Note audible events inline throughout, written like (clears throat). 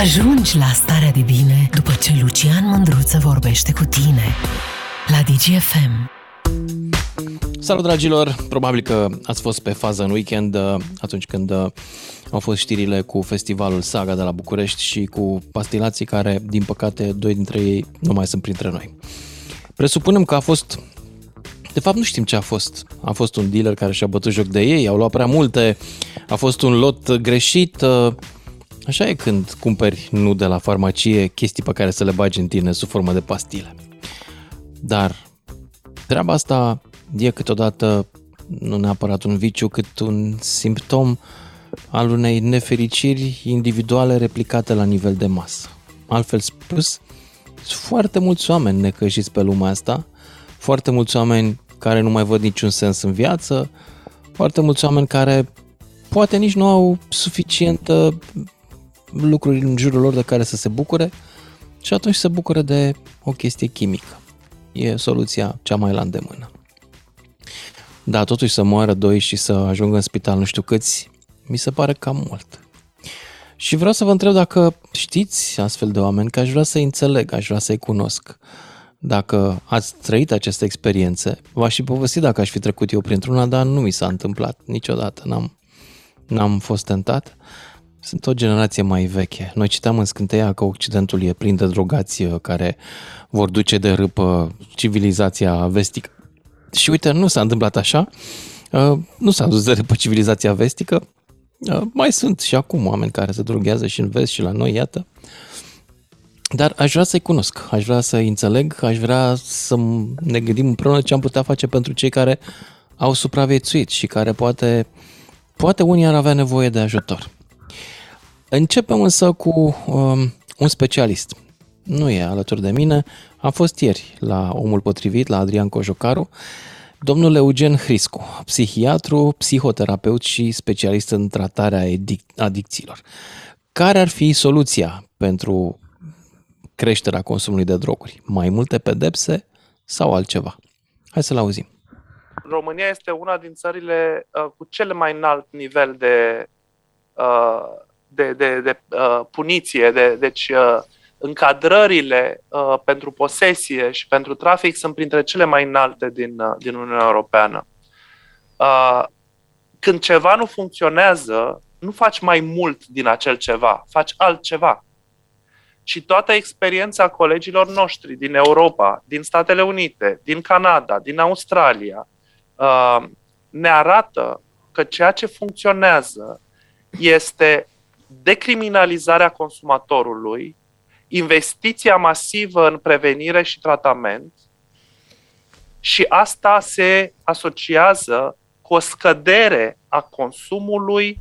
Ajungi la starea de bine după ce Lucian Mândruță vorbește cu tine la DGFM. Salut dragilor! Probabil că ați fost pe fază în weekend uh, atunci când uh, au fost știrile cu festivalul Saga de la București și cu pastilații care, din păcate, doi dintre ei nu mai sunt printre noi. Presupunem că a fost de fapt, nu știm ce a fost. A fost un dealer care și-a bătut joc de ei, au luat prea multe, a fost un lot greșit. Uh, așa e când cumperi nu de la farmacie chestii pe care să le bagi în tine sub formă de pastile. Dar treaba asta e câteodată nu neapărat un viciu, cât un simptom al unei nefericiri individuale replicate la nivel de masă. Altfel spus, sunt foarte mulți oameni necăjiți pe lumea asta, foarte mulți oameni care nu mai văd niciun sens în viață, foarte mulți oameni care poate nici nu au suficientă lucruri în jurul lor de care să se bucure și atunci se bucură de o chestie chimică. E soluția cea mai la îndemână. Da, totuși să moară doi și să ajungă în spital nu știu câți, mi se pare cam mult. Și vreau să vă întreb dacă știți astfel de oameni, că aș vrea să-i înțeleg, aș vrea să-i cunosc. Dacă ați trăit aceste experiențe, v-aș fi povestit dacă aș fi trecut eu printr-una, dar nu mi s-a întâmplat niciodată, n-am, n-am fost tentat. Sunt o generație mai veche. Noi citeam în scânteia că Occidentul e plin de drogați uh, care vor duce de râpă civilizația vestică. Și uite, nu s-a întâmplat așa. Uh, nu s-a dus de râpă civilizația vestică. Uh, mai sunt și acum oameni care se droghează și în vest și la noi, iată. Dar aș vrea să-i cunosc, aș vrea să-i înțeleg, aș vrea să ne gândim împreună ce am putea face pentru cei care au supraviețuit și care poate, poate unii ar avea nevoie de ajutor. Începem însă cu um, un specialist. Nu e alături de mine, am fost ieri la omul potrivit, la Adrian Cojocaru, domnul Eugen Hriscu, psihiatru, psihoterapeut și specialist în tratarea adic- adicțiilor. Care ar fi soluția pentru creșterea consumului de droguri? Mai multe pedepse sau altceva? Hai să-l auzim. România este una din țările uh, cu cel mai înalt nivel de, uh, de, de, de uh, puniție. De, deci, uh, încadrările uh, pentru posesie și pentru trafic sunt printre cele mai înalte din, uh, din Uniunea Europeană. Uh, când ceva nu funcționează, nu faci mai mult din acel ceva, faci altceva și toată experiența colegilor noștri din Europa, din Statele Unite, din Canada, din Australia, uh, ne arată că ceea ce funcționează este decriminalizarea consumatorului, investiția masivă în prevenire și tratament și asta se asociază cu o scădere a consumului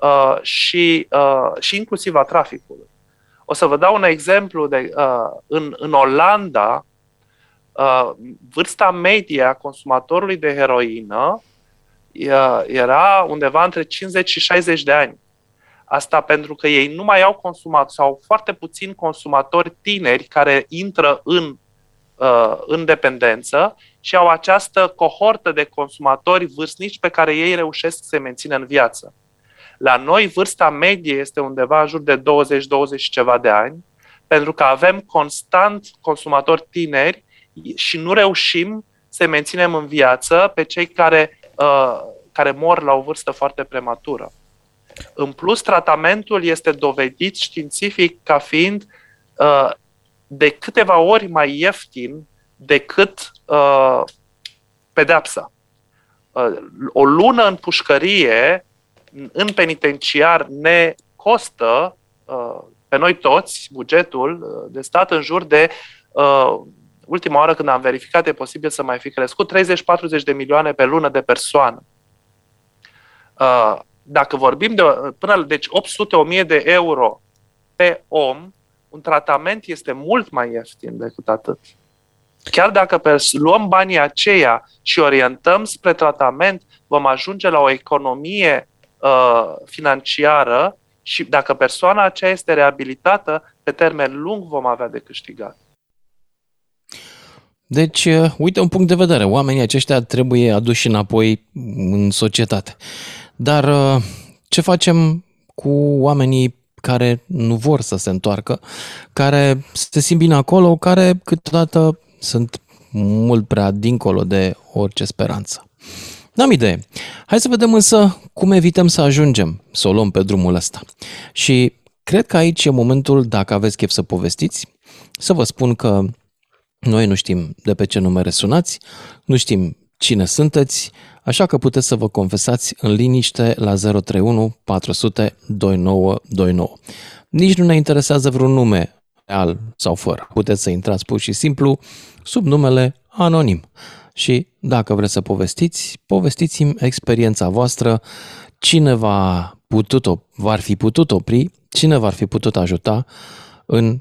uh, și, uh, și inclusiv a traficului. O să vă dau un exemplu de uh, în, în Olanda, uh, vârsta medie a consumatorului de heroină uh, era undeva între 50 și 60 de ani. Asta pentru că ei nu mai au consumat sau foarte puțini consumatori tineri care intră în, uh, în dependență și au această cohortă de consumatori vârstnici pe care ei reușesc să se mențină în viață. La noi vârsta medie este undeva în jur de 20-20 și ceva de ani, pentru că avem constant consumatori tineri și nu reușim să menținem în viață pe cei care, uh, care mor la o vârstă foarte prematură. În plus, tratamentul este dovedit științific ca fiind uh, de câteva ori mai ieftin decât uh, pedepsa. Uh, o lună în pușcărie în penitenciar ne costă uh, pe noi toți bugetul uh, de stat în jur de uh, ultima oară când am verificat e posibil să mai fi crescut 30-40 de milioane pe lună de persoană. Dacă vorbim de până deci 800-1000 de euro pe om, un tratament este mult mai ieftin decât atât. Chiar dacă luăm banii aceia și orientăm spre tratament, vom ajunge la o economie uh, financiară și dacă persoana aceea este reabilitată, pe termen lung vom avea de câștigat. Deci, uh, uite un punct de vedere. Oamenii aceștia trebuie aduși înapoi în societate. Dar uh, ce facem cu oamenii care nu vor să se întoarcă, care se simt bine acolo, care câteodată sunt mult prea dincolo de orice speranță. N-am idee. Hai să vedem însă cum evităm să ajungem să o luăm pe drumul ăsta. Și cred că aici e momentul, dacă aveți chef să povestiți, să vă spun că noi nu știm de pe ce numere sunați, nu știm cine sunteți, așa că puteți să vă confesați în liniște la 031 400 2929. Nici nu ne interesează vreun nume real sau fără. Puteți să intrați pur și simplu sub numele anonim. Și dacă vreți să povestiți, povestiți-mi experiența voastră, cine va putut v-ar fi putut opri, cine v-ar fi putut ajuta în,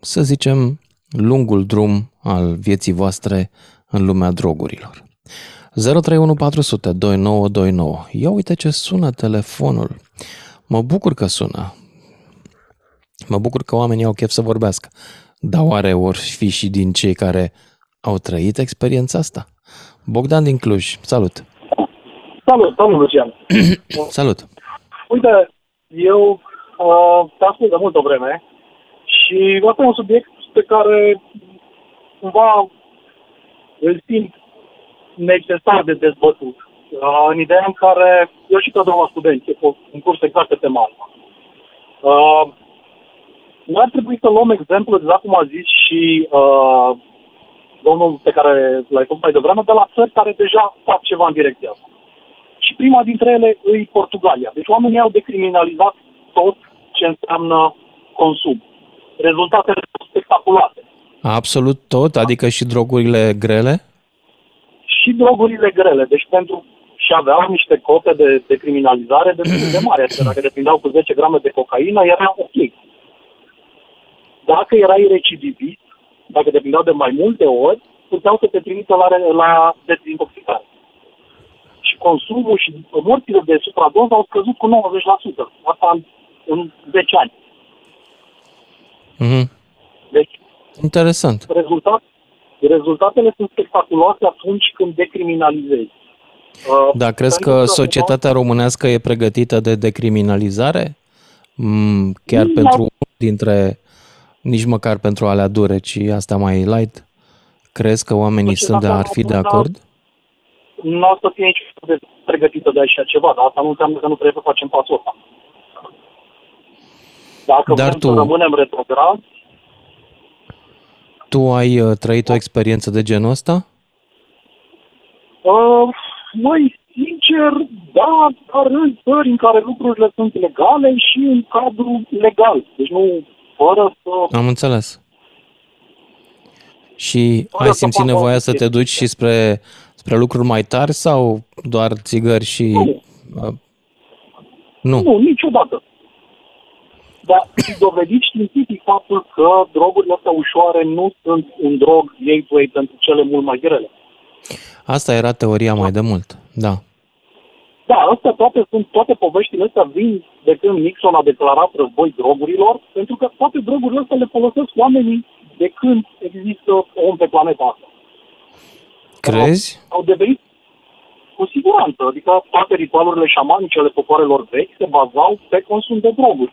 să zicem, lungul drum al vieții voastre în lumea drogurilor. 031402929. 2929. Ia uite ce sună telefonul. Mă bucur că sună. Mă bucur că oamenii au chef să vorbească. Dar oare vor fi și din cei care au trăit experiența asta? Bogdan din Cluj, salut! Salut, salut, Lucian! (clears throat) salut! Uite, eu uh, te ascult de multă vreme și asta e un subiect pe care cumva îl simt necesar de dezbătut. Uh, în ideea în care eu și cadru studenți, e un curs exact pe tema asta. Uh, noi ar trebui să luăm exemplu, exact cum a zis și uh, domnul pe care l-ai făcut mai devreme, de la țări care deja fac ceva în direcția asta. Și prima dintre ele e Portugalia. Deci oamenii au decriminalizat tot ce înseamnă consum. Rezultatele sunt spectaculoase. Absolut tot? Adică și drogurile grele? Și drogurile grele. Deci pentru și aveau niște cote de, de criminalizare destul de (clears throat) mari. Adică dacă depindeau cu 10 grame de cocaină, era ok. Dacă erai recidivist, dacă depindeau de mai multe ori, puteau să te trimită la, la dezintoxicare. Și consumul și morțile de supradoză au scăzut cu 90%. Asta în, în 10 ani. Mm-hmm. Deci, Interesant. Rezultat, rezultatele sunt spectaculoase atunci când decriminalizezi. Uh, da, crezi că societatea românească e pregătită de decriminalizare? Mm, chiar pentru unul dintre, nici măcar pentru alea dure, ci asta mai light? Crezi că oamenii sunt de, ar fi de acord? Nu o să fie nici de pregătită de așa ceva, dar asta nu înseamnă că nu trebuie să facem pasul ăsta. Dacă Dar vrem tu... să rămânem retrograd, tu ai uh, trăit o experiență de genul ăsta? Uh, mai sincer, da, dar în țări în care lucrurile sunt legale și în cadrul legal. Deci nu fără să... Am înțeles. Și fără ai simțit nevoia să te duci și spre, spre lucruri mai tari sau doar țigări și... Nu. Uh, nu. Nu, niciodată. Dar e dovedit științific faptul că drogurile astea ușoare nu sunt un drog gateway pentru cele mult mai grele. Asta era teoria mai de mult, da. Da, astea toate sunt, toate poveștile astea vin de când Nixon a declarat război drogurilor, pentru că toate drogurile astea le folosesc oamenii de când există om pe planeta asta. Crezi? Au, au devenit cu siguranță, adică toate ritualurile șamanice ale popoarelor vechi se bazau pe consum de droguri.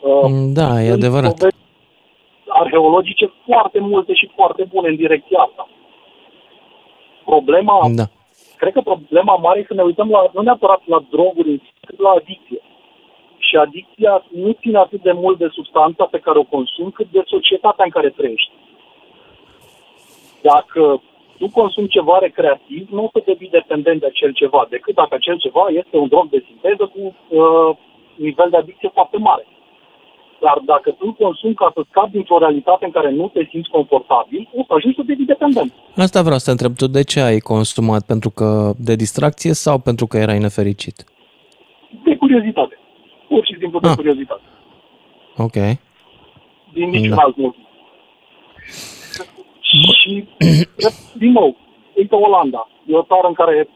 Uh, da, e adevărat. Arheologice foarte multe și foarte bune în direcția asta. Problema, da. cred că problema mare e să ne uităm la, nu neapărat la droguri, ci la adicție. Și adicția nu ține atât de mult de substanța pe care o consumi, cât de societatea în care trăiești. Dacă tu consumi ceva recreativ, nu o să devii dependent de acel ceva, decât dacă acel ceva este un drog de sinteză cu uh, nivel de adicție foarte mare. Dar dacă tu consumi ca să scapi dintr-o realitate în care nu te simți confortabil, o să ajungi să devii dependent. Asta vreau să te întreb. Tu de ce ai consumat? Pentru că de distracție sau pentru că erai nefericit? De curiozitate. Pur și simplu de ah. curiozitate. Ok. Din niciun da. alt motiv. și, (clears throat) din nou, uite Olanda. E o țară în care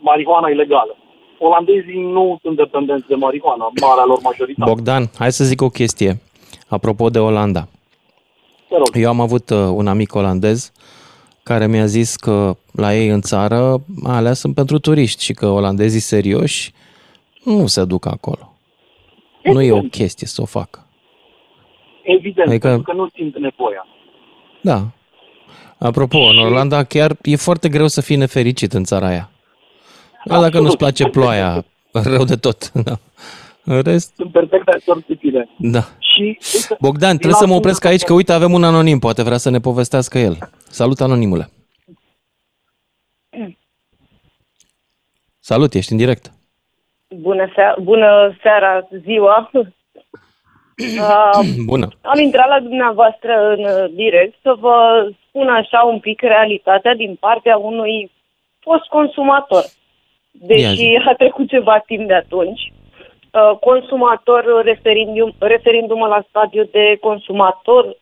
marihuana e legală olandezii nu sunt dependenți de marihuana, marea lor majoritate. Bogdan, hai să zic o chestie. Apropo de Olanda. Eu am avut uh, un amic olandez care mi-a zis că la ei în țară alea sunt pentru turiști și că olandezii serioși nu se duc acolo. nu e o chestie să o facă. Evident, Adică- pentru că nu simt nevoia. Da. Apropo, în Olanda chiar e foarte greu să fii nefericit în țara aia. Da, dacă Absolut. nu-ți place ploaia, (laughs) rău de tot. Da. În rest, Sunt perfect de acord cu tine. da. Și uite, Bogdan, din trebuie să mă altul- opresc aici, că uite, avem un anonim, poate vrea să ne povestească el. Salut, anonimule. Salut, ești în direct. Bună, seara, bună seara, ziua. Uh, (clears throat) Bună. am intrat la dumneavoastră în uh, direct să vă spun așa un pic realitatea din partea unui fost consumator. Ia Deși zi. a trecut ceva timp de atunci. Uh, consumator referindu- referindu-mă la stadiu de consumator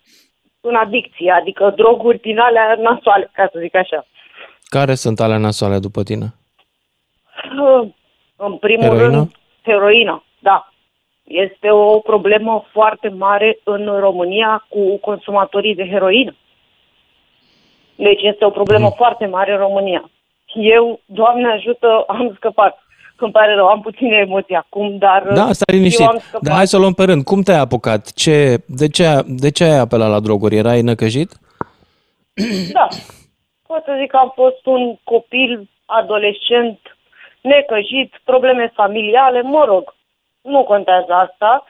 în adicție, adică droguri din alea nasoale, ca să zic așa. Care sunt alea nasoale după tine? Uh, În primul Heroină? rând, heroina, da. Este o problemă foarte mare în România cu consumatorii de heroină. Deci este o problemă Mhm. foarte mare în România. Eu, Doamne ajută, am scăpat. Îmi pare rău, am puține emoții acum, dar Da, stai liniștit. eu am scăpat. Dar hai să o luăm pe rând. Cum te-ai apucat? Ce, de, ce, de ce ai apelat la droguri? Erai năcăjit? Da. Pot să zic că am fost un copil, adolescent, necăjit, probleme familiale, mă rog, nu contează asta.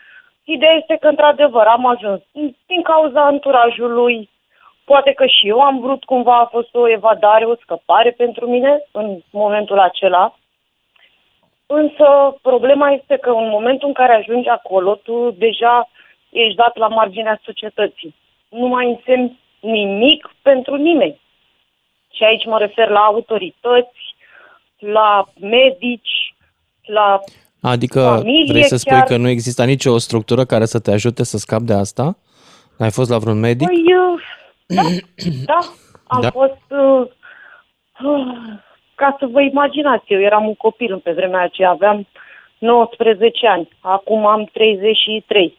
Ideea este că, într-adevăr, am ajuns din cauza anturajului. Poate că și eu am vrut cumva, a fost o evadare, o scăpare pentru mine în momentul acela. Însă problema este că în momentul în care ajungi acolo, tu deja ești dat la marginea societății. Nu mai însemni nimic pentru nimeni. Și aici mă refer la autorități, la medici, la... Adică Familie vrei să spui chiar. că nu există nicio structură care să te ajute să scapi de asta? Ai fost la vreun medic? Păi, uh, da, da, am Da. da. fost... Uh, uh, ca să vă imaginați, eu eram un copil pe vremea aceea, aveam 19 ani, acum am 33.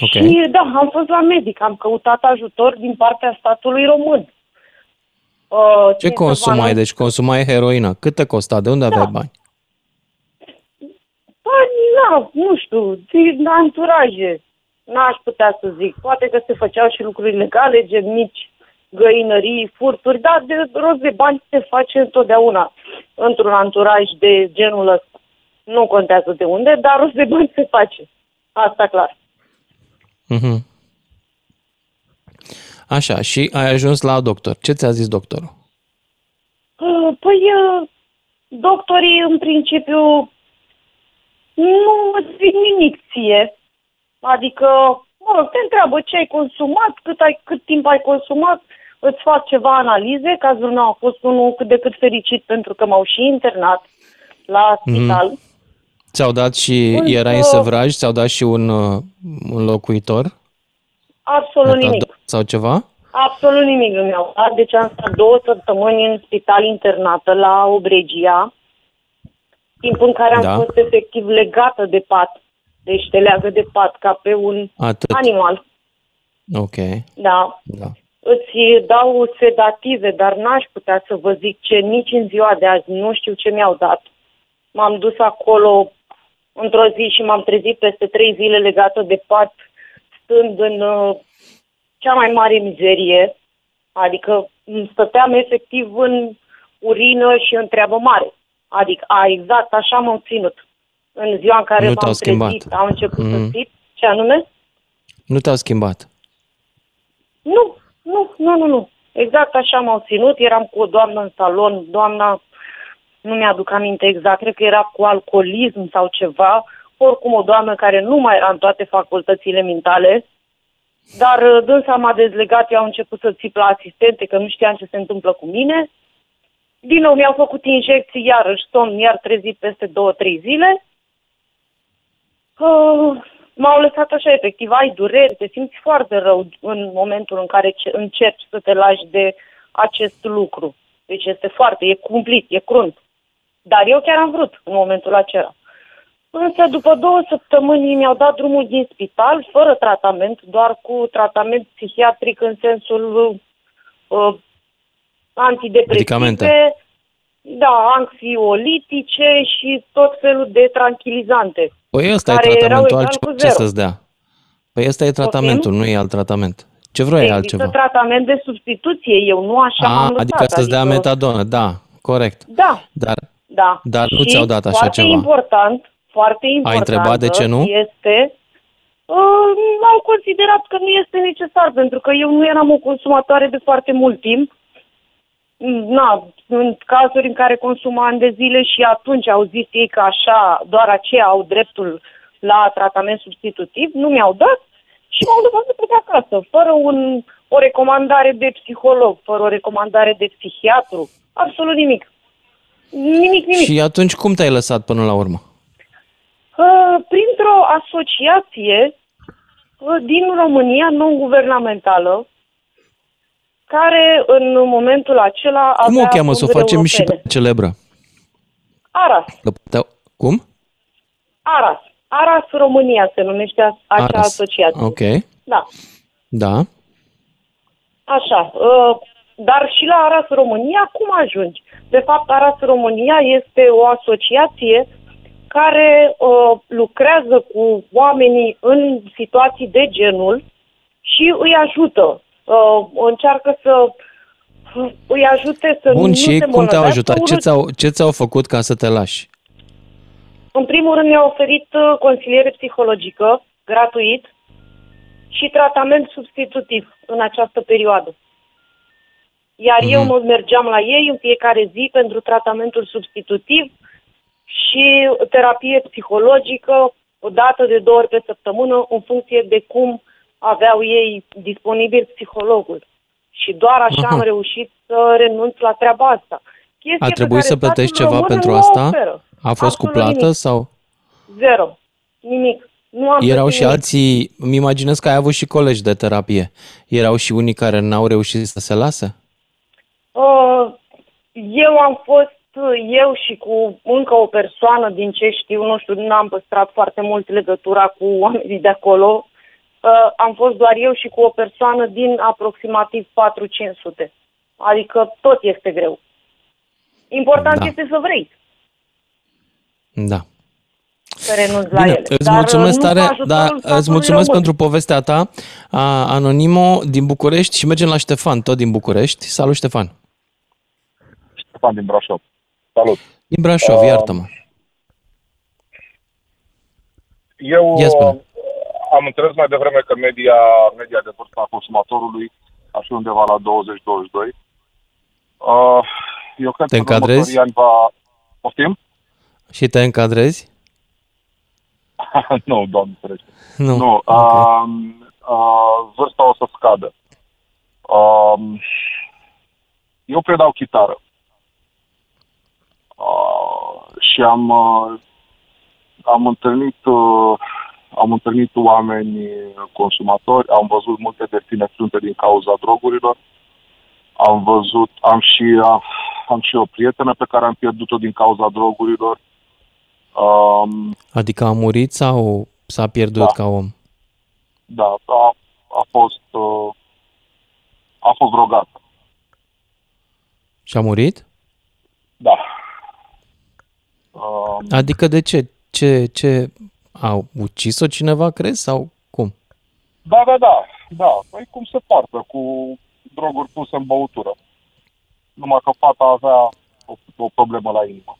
Ok. Și da, am fost la medic, am căutat ajutor din partea statului român. Uh, Ce țin să vă consumai? anunț- Deci consumai heroină. Cât te costa? De unde aveai Da. bani? Bani, na, nu știu, din anturaje. N-aș putea să zic. Poate că se făceau și lucruri legale, gen mici găinării, furturi, dar de rost de bani se face întotdeauna într-un anturaj de genul ăsta. Nu contează de unde, dar rost de bani se face. Asta clar. Mhm. Așa, și ai ajuns la doctor. Ce ți-a zis doctorul? Uh, Păi, uh, doctorii, în principiu, nu îți zic nimic ție. Adică, mă rog, te întreabă ce ai consumat, cât, ai, cât timp ai consumat, îți fac ceva analize. Cazul meu a fost unul cât de cât fericit pentru că m-au și internat la spital. Mm. Ți-au dat și Însă- erai în sevraj? Ți-au dat și un, uh, un locuitor? Absolut nimic. Metadon Sau ceva? Absolut nimic nu mi-au dat. Deci am stat două săptămâni în spital internată la Obregia, timp în care am Da. fost efectiv legată de pat. Deci te leagă de pat ca pe un Atât. animal. Ok. Da. Da. Îți dau sedative, dar n-aș putea să vă zic ce nici în ziua de azi nu știu ce mi-au dat. M-am dus acolo într-o zi și m-am trezit peste trei zile legată de pat, stând în uh, cea mai mare mizerie. Adică îmi stăteam efectiv în urină și în treabă mare. Adică, a, exact așa m-am ținut. În ziua în care Nu m-am te-au schimbat. trezit, am început Mm. să țip. Ce anume? Nu te-au schimbat. Nu, nu, nu, nu, nu. Exact așa m-au ținut. Eram cu o doamnă în salon. Doamna, nu mi-aduc aminte exact, cred că era cu alcoolism sau ceva. Oricum o doamnă care nu mai era în toate facultățile mentale. Dar uh, dânsa m-a dezlegat, eu am început să țip la asistente, că nu știam ce se întâmplă cu mine. Din nou mi-au făcut injecții, iarăși somn, iar trezit peste două, trei zile. Uh, m-au lăsat așa, efectiv, ai dureri, te simți foarte rău în momentul în care ce- încerci să te lași de acest lucru. Deci este foarte, e cumplit, e crunt. Dar eu chiar am vrut în momentul acela. Însă după două săptămâni mi-au dat drumul din spital, fără tratament, doar cu tratament psihiatric în sensul uh, antidepresive. Medicamente. Da, anxiolitice și tot felul de tranquilizante. Păi ăsta e care erau tratamentul, egal altceva cu ce zero. să-ți dea? Păi ăsta e tratamentul, nu e alt tratament. Ce vrei Există altceva? tratament de substituție, eu nu așa m-am A, lăsat. adică să-ți dea metadonă, da, corect. Da, Dar da. Dar nu Și ți-au dat așa foarte ceva. important, foarte important întrebat de ce nu? este uh, au considerat că nu este necesar, pentru că eu nu eram o consumatoare de foarte mult timp. Na, în cazuri în care consum ani de zile și atunci au zis ei că așa, doar aceia au dreptul la tratament substitutiv, nu mi-au dat și m-au lăsat să plec acasă, fără un, o recomandare de psiholog, fără o recomandare de psihiatru, absolut nimic. Nimic, nimic. și atunci cum te-ai lăsat până la urmă? Uh, printr-o asociație uh, din România non-guvernamentală, care în momentul acela Cum o avea cheamă să o fonduri facem și europene. pe celebră? Aras. Că puteau- Cum? Aras. Aras România se numește a- acea Aras. asociație. Ok, Da. da. Așa. uh, Dar și la Aras România, cum ajungi? De fapt, Aras România este o asociație care uh, lucrează cu oamenii în situații de genul și îi ajută. Uh, încearcă să îi ajute să Bun, nu și se ei cum te-au îmbolnăvească ajutat? Ce urât. ți-au, ce ți-au făcut ca să te lași? În primul rând mi-a oferit uh, consiliere psihologică gratuit și tratament substitutiv în această perioadă. Iar eu mă mergeam la ei în fiecare zi pentru tratamentul substitutiv și terapie psihologică o dată de două ori pe săptămână în funcție de cum aveau ei disponibil psihologul. Și doar așa Aha. am reușit să renunț la treaba asta. Chestie A pe trebuit care să plătești statul ceva român pentru nu o asta? oferă. A fost cu Absolut plată nimic. sau? Zero. Nimic. Nu am Erau plătit și nimic. alții, îmi imaginez că ai avut și colegi de terapie. Erau și unii care n-au reușit să se lase? Uh, eu am fost uh, eu și cu încă o persoană din ce știu, nu știu, n-am păstrat foarte mult legătura cu oamenii de acolo. Uh, am fost doar eu și cu o persoană din aproximativ 4-500. Adică tot este greu. Important Da. este să vrei Da. să renunți la Bine, ele. îți Dar, mulțumesc uh, nu cu tare, ajutorul da, statului îți mulțumesc român. pentru povestea ta, a, Anonimo din București și mergem la Ștefan, tot din București. Salut, Ștefan. Ștefan din Brașov. Salut. Din Brașov, Uh, iartă-mă. Eu Ia spune. Uh, am înțeles mai devreme că media, media de vârstă a consumatorului ar fi undeva la 20-22. Uh, eu cred Te că în încadrezi? următorii ani va... Poftim? Și te încadrezi? (laughs) nu, doamne ferește. Nu. Nu, Ok. uh, uh, vârsta o să scadă. Uh, eu predau chitară. Uh, și am, uh, am întâlnit uh, am întâlnit oameni consumatori, am văzut multe destine frunte din cauza drogurilor, am văzut, am și, am și o prietenă pe care am pierdut-o din cauza drogurilor. Um, Adică a murit sau s-a pierdut Da. ca om? da, a, a fost uh, a fost drogată. Și a murit? Da. Um, Adică de ce? Ce, ce? A ucis-o cineva, crezi? Sau cum? da, da, da, da. Păi cum se poartă cu droguri puse în băutură. Numai că fata avea o, o problemă la inimă.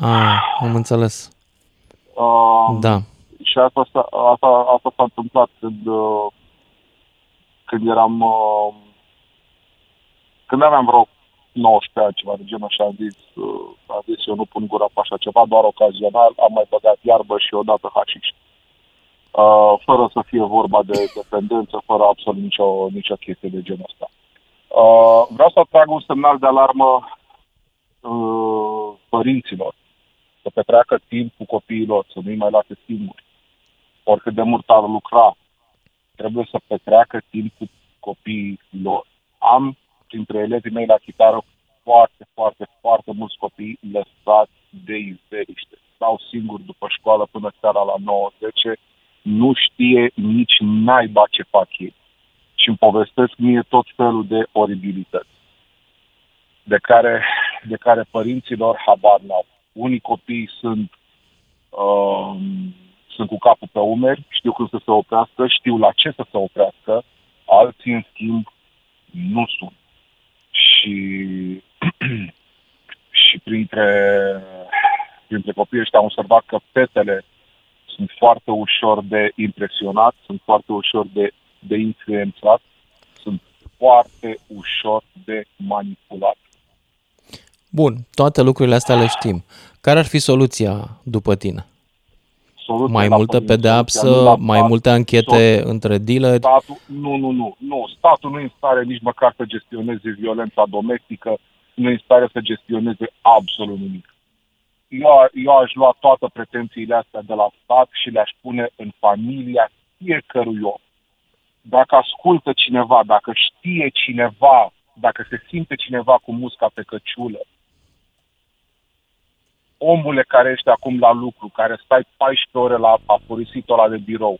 A, am înțeles. Uh, Da. Și asta, s-a- asta, asta s-a întâmplat când, uh, când eram... Uh, când aveam vreo 19 ani, ceva de genul și am zis, uh, am zis eu nu pun gura pe așa ceva, doar ocazional, am mai băgat iarbă și odată hașiș. Uh, fără să fie vorba de dependență, fără absolut nicio, nicio chestie de genul ăsta. Uh, vreau să atrag un semnal de alarmă uh, părinților să petreacă timp cu copiilor, să nu-i mai lase singuri. Oricât de mult ar lucra, trebuie să petreacă timp cu copiii lor. Am printre elevii mei la chitară foarte, foarte, foarte mulți copii lăsați de izberiște. Stau singuri după școală până seara la 9-10, nu știe nici naiba ce fac ei. Și îmi povestesc mie tot felul de oribilități de care de care părinților habar n-au. Unii copii sunt, uh, sunt cu capul pe umeri, știu când să se oprească, știu la ce să se oprească, alții, în schimb, nu sunt. Și, (clears throat) și printre, printre copiii ăștia am observat că fetele sunt foarte ușor de impresionat, sunt foarte ușor de, de influențat, sunt foarte ușor de manipulat. Bun, toate lucrurile astea le știm. Care ar fi soluția după tine? Soluția Mai la multă părinți, soluția pedeapsă, nu la mai stat, multe anchete între dealeri? Statul, nu, nu, nu, nu. Statul nu e în stare nici măcar să gestioneze violența domestică, nu e în stare să gestioneze absolut nimic. Eu, eu aș lua toate pretențiile astea de la stat și le-aș pune în familia fiecărui om. Dacă ascultă cineva, dacă știe cineva, dacă se simte cineva cu musca pe căciulă, omule care ești acum la lucru, care stai 14 ore la aporisit ăla de birou,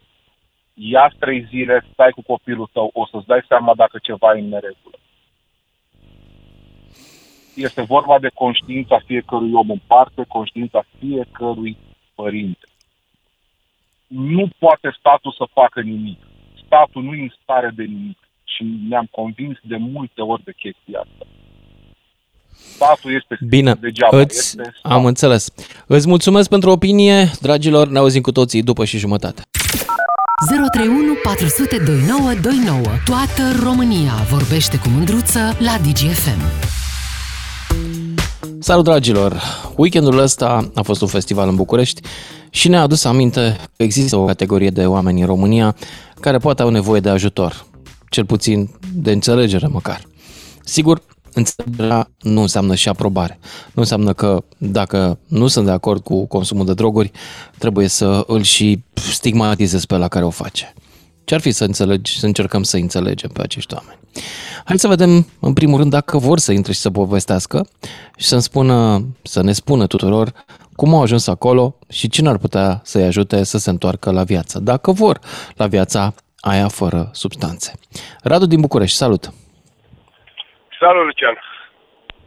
ia trei zile, stai cu copilul tău, o să-ți dai seama dacă ceva e în neregulă. Este vorba de conștiința fiecărui om în parte, conștiința fiecărui părinte. Nu poate statul să facă nimic. Statul nu e în stare de nimic. Și ne-am convins de multe ori de chestia asta. Statul este Bine, degeaba. îți, este stat. am înțeles. Îți mulțumesc pentru opinie, dragilor, ne auzim cu toții după și jumătate. 031 400 2929. Toată România vorbește cu mândruță la DGFM. Salut, dragilor! Weekendul ăsta a fost un festival în București și ne-a adus aminte că există o categorie de oameni în România care poate au nevoie de ajutor, cel puțin de înțelegere măcar. Sigur, înțelegerea nu înseamnă și aprobare. Nu înseamnă că dacă nu sunt de acord cu consumul de droguri, trebuie să îl și stigmatizez pe la care o face. Ce-ar fi să, înțelegi, să încercăm să înțelegem pe acești oameni? Hai să vedem, în primul rând, dacă vor să intre și să povestească și să-mi spună, să ne spună tuturor cum au ajuns acolo și cine ar putea să-i ajute să se întoarcă la viață, dacă vor, la viața aia fără substanțe. Radu din București, salut! Salut, Lucian.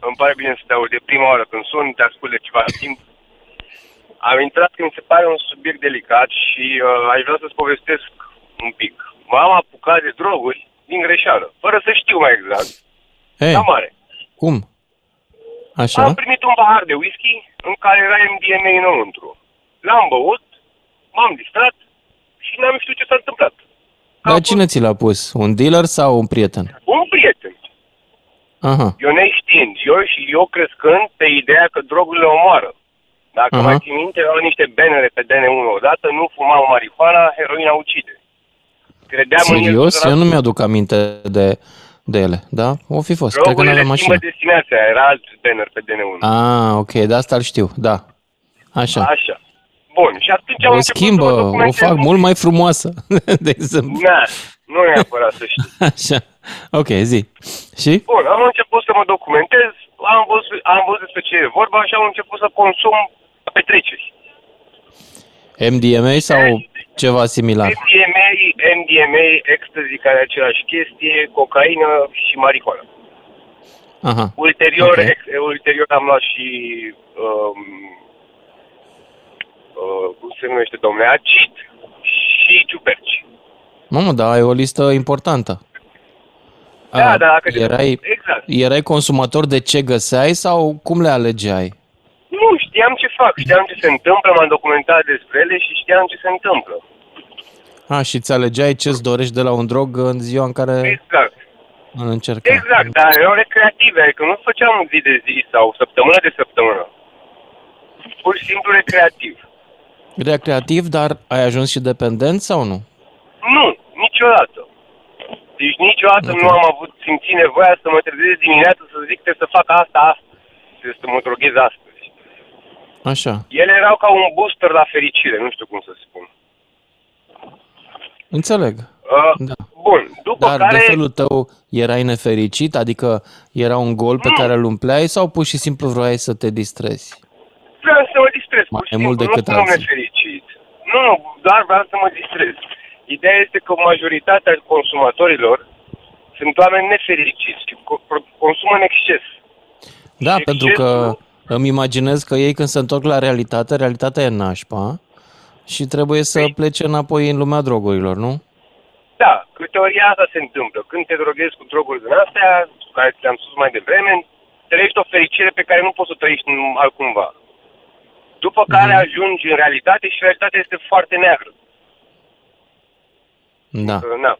Îmi pare bine să te aud. De prima oară când sun, te ascult de ceva timp. Am intrat că mi se pare un subiect delicat și uh, aș vrea să-ți povestesc un pic. M-am apucat de droguri din greșeală, fără să știu mai exact. Hei, La mare. cum? Așa? Am primit un pahar de whisky în care era MDMA înăuntru. L-am băut, m-am distrat și n-am știut ce s-a întâmplat. Dar cine ți l-a pus? Un dealer sau un prieten? Un prieten. Aha, Eu neștiind, eu și eu crescând pe ideea că drogurile omoară. Dacă Aha. mai țin minte, erau niște bannere pe DN1 odată, nu fumam marihuana, heroina ucide. Credeam în el serios? 100%. Eu nu mi-aduc aminte de, de ele, da? O fi fost, cred că Drogurile n-aveam schimbă mașină. destinația, era alt banner pe DN1. Ah, ok, de asta îl știu, da. Așa. Așa. Bun, și atunci am O început schimbă, să mă o documentez fac un mult pic. mai frumoasă, (laughs) de exemplu. Na, nu neapărat să știi. (laughs) Așa, (laughs) ok, zi. Și? Bun, am început să mă documentez, am văzut, am văzut despre ce e vorba și am început să consum petreceri. MDMA sau ceva similar? MDMA, MDMA, ecstasy, care e aceeași chestie, cocaină și marihuana. Aha, Ulterior, Ok. ex, ulterior am luat și, um, uh, cum se numește, domnule, acid și ciuperci. mamă, da, ai o listă importantă. Da, Ah, da, dacă erai, Exact. erai consumator de ce găseai sau cum le alegeai? Nu, știam ce fac, știam ce se întâmplă, m-am documentat despre ele și știam ce se întâmplă. Ah, și ți alegeai ce-ți dorești de la un drog în ziua în care Exact. îl încercai. Exact, dar erau recreative, adică nu făceam zi de zi sau săptămână de săptămână. Pur și simplu recreativ. Recreativ, dar ai ajuns și dependent sau nu? Nu, niciodată. Deci niciodată Ok. nu am avut simțit nevoia să mă trezesc dimineața să zic trebuie să fac asta, asta. Trebuie să mă droghez astăzi. Așa, Ele erau ca un booster la fericire, nu știu cum să spun. înțeleg. Uh, Da. Bun, după Dar care... de felul tău erai nefericit? Adică era un gol pe Nu. care îl umpleai sau pur și simplu vroiai să te distrezi? Vreau să mă distrez, Mai pur și mult simplu, decât nu sunt alții. nefericit. Nu, nu, doar vreau să mă distrez. Ideea este că majoritatea consumatorilor sunt oameni nefericiți și co- pro- consumă în exces. Da, Și pentru că îmi imaginez că ei când se întorc la realitate, realitatea e nașpa și trebuie să Păi- plece înapoi în lumea drogurilor, nu? Da, cu teoria asta se întâmplă. Când te droghezi cu droguri din astea, care ți-am spus mai devreme, trăiești o fericire pe care nu poți să o trăiești în altcumva. După care Mhm. ajungi în realitate și realitatea este foarte neagră. Da. Uh, Na.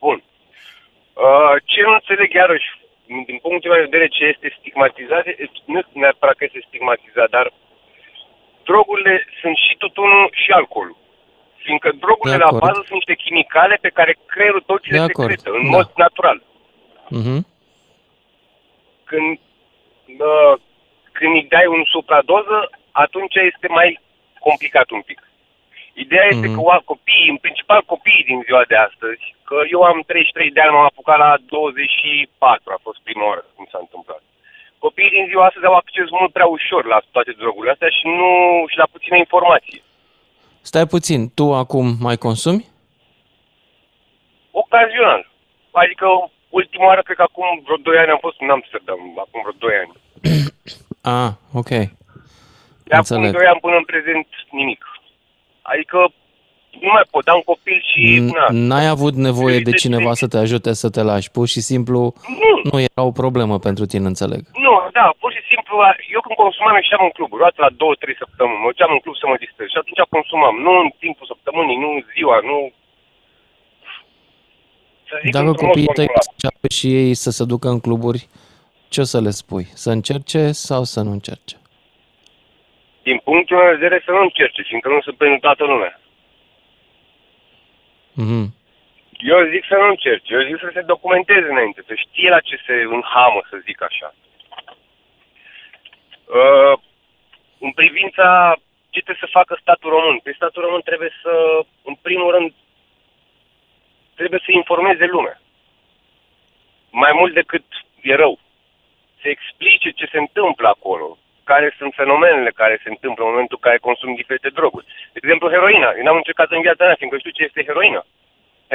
Bun. Uh, ce nu înțeleg iarăși, din punctul meu de vedere, ce este stigmatizat, e- nu neapărat că este stigmatizat, dar drogurile sunt și tutunul și alcoolul. Fiindcă drogurile De la acord. bază sunt niște chimicale pe care creierul tot ți De le acord, secretă, în da. mod natural. Mhm. Când, uh, când îi dai un supradoză, atunci este mai complicat un pic. Ideea este Mhm. că oa, copiii, în principal copiii din ziua de astăzi, că eu am 33 de ani, m-am apucat la 24, a fost prima oară cum s-a întâmplat. Copiii din ziua astăzi au acces mult prea ușor la toate drogurile astea și nu și la puțină informație. Stai puțin, tu acum mai consumi? Ocazional. Adică ultima oară, cred că acum vreo 2 ani am fost în Amsterdam, acum vreo 2 ani. (coughs) Ah, ok. De acum Înțeleg. 2 ani până în prezent nimic. Adică nu mai pot, am copil și... N- na. N-ai avut nevoie de Deci, cineva să te ajute să te lași, pur și simplu Nu, nu era o problemă pentru tine, înțeleg. nu, da, pur și simplu, eu când consumam ieșeam în club, o dată la 2-3 săptămâni, mă duceam în club să mă distrez și atunci consumam, nu în timpul săptămânii, nu ziua, nu... Să zic Dacă într-un mod copiii tăi controlat. înceapă și ei să se ducă în cluburi, ce o să le spui? Să încerce sau să nu încerce? Din punctul meu de vedere să nu încerce, fiindcă nu sunt pentru toată lumea. Mhm. Eu zic să nu încerce, eu zic să se documenteze înainte, să știe la ce se înhamă, să zic așa. Uh, în privința ce trebuie să facă statul român, pe statul român trebuie să, în primul rând, trebuie să informeze lumea. Mai mult decât e rău. Să explice ce se întâmplă acolo, care sunt fenomenele care se întâmplă în momentul în care consumi diferite droguri. De exemplu, heroina. Eu n-am încercat în viața mea, fiindcă știu ce este heroina.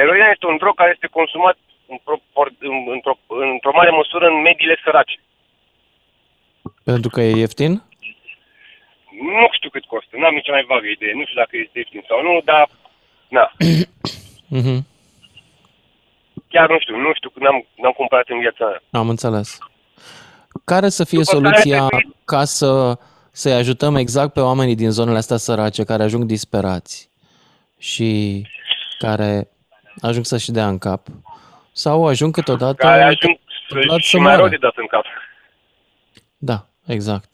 Heroina este un drog care este consumat în propor- în- într-o, într-o mare măsură în mediile sărace. Pentru că e ieftin? Nu știu cât costă, n-am nici mai vagă idee, nu știu dacă este ieftin sau nu, dar na, (coughs) Mhm. chiar nu știu, nu știu, n-am, n-am cumpărat în viața mea. Am înțeles. Care să fie După care soluția trebuie- ca să să-i ajutăm exact pe oamenii din zonele astea sărace care ajung disperați și care ajung să-și dea în cap? Sau ajung câteodată Care ajung întâmplat și să mai moară. rău de dat în cap. Da, exact.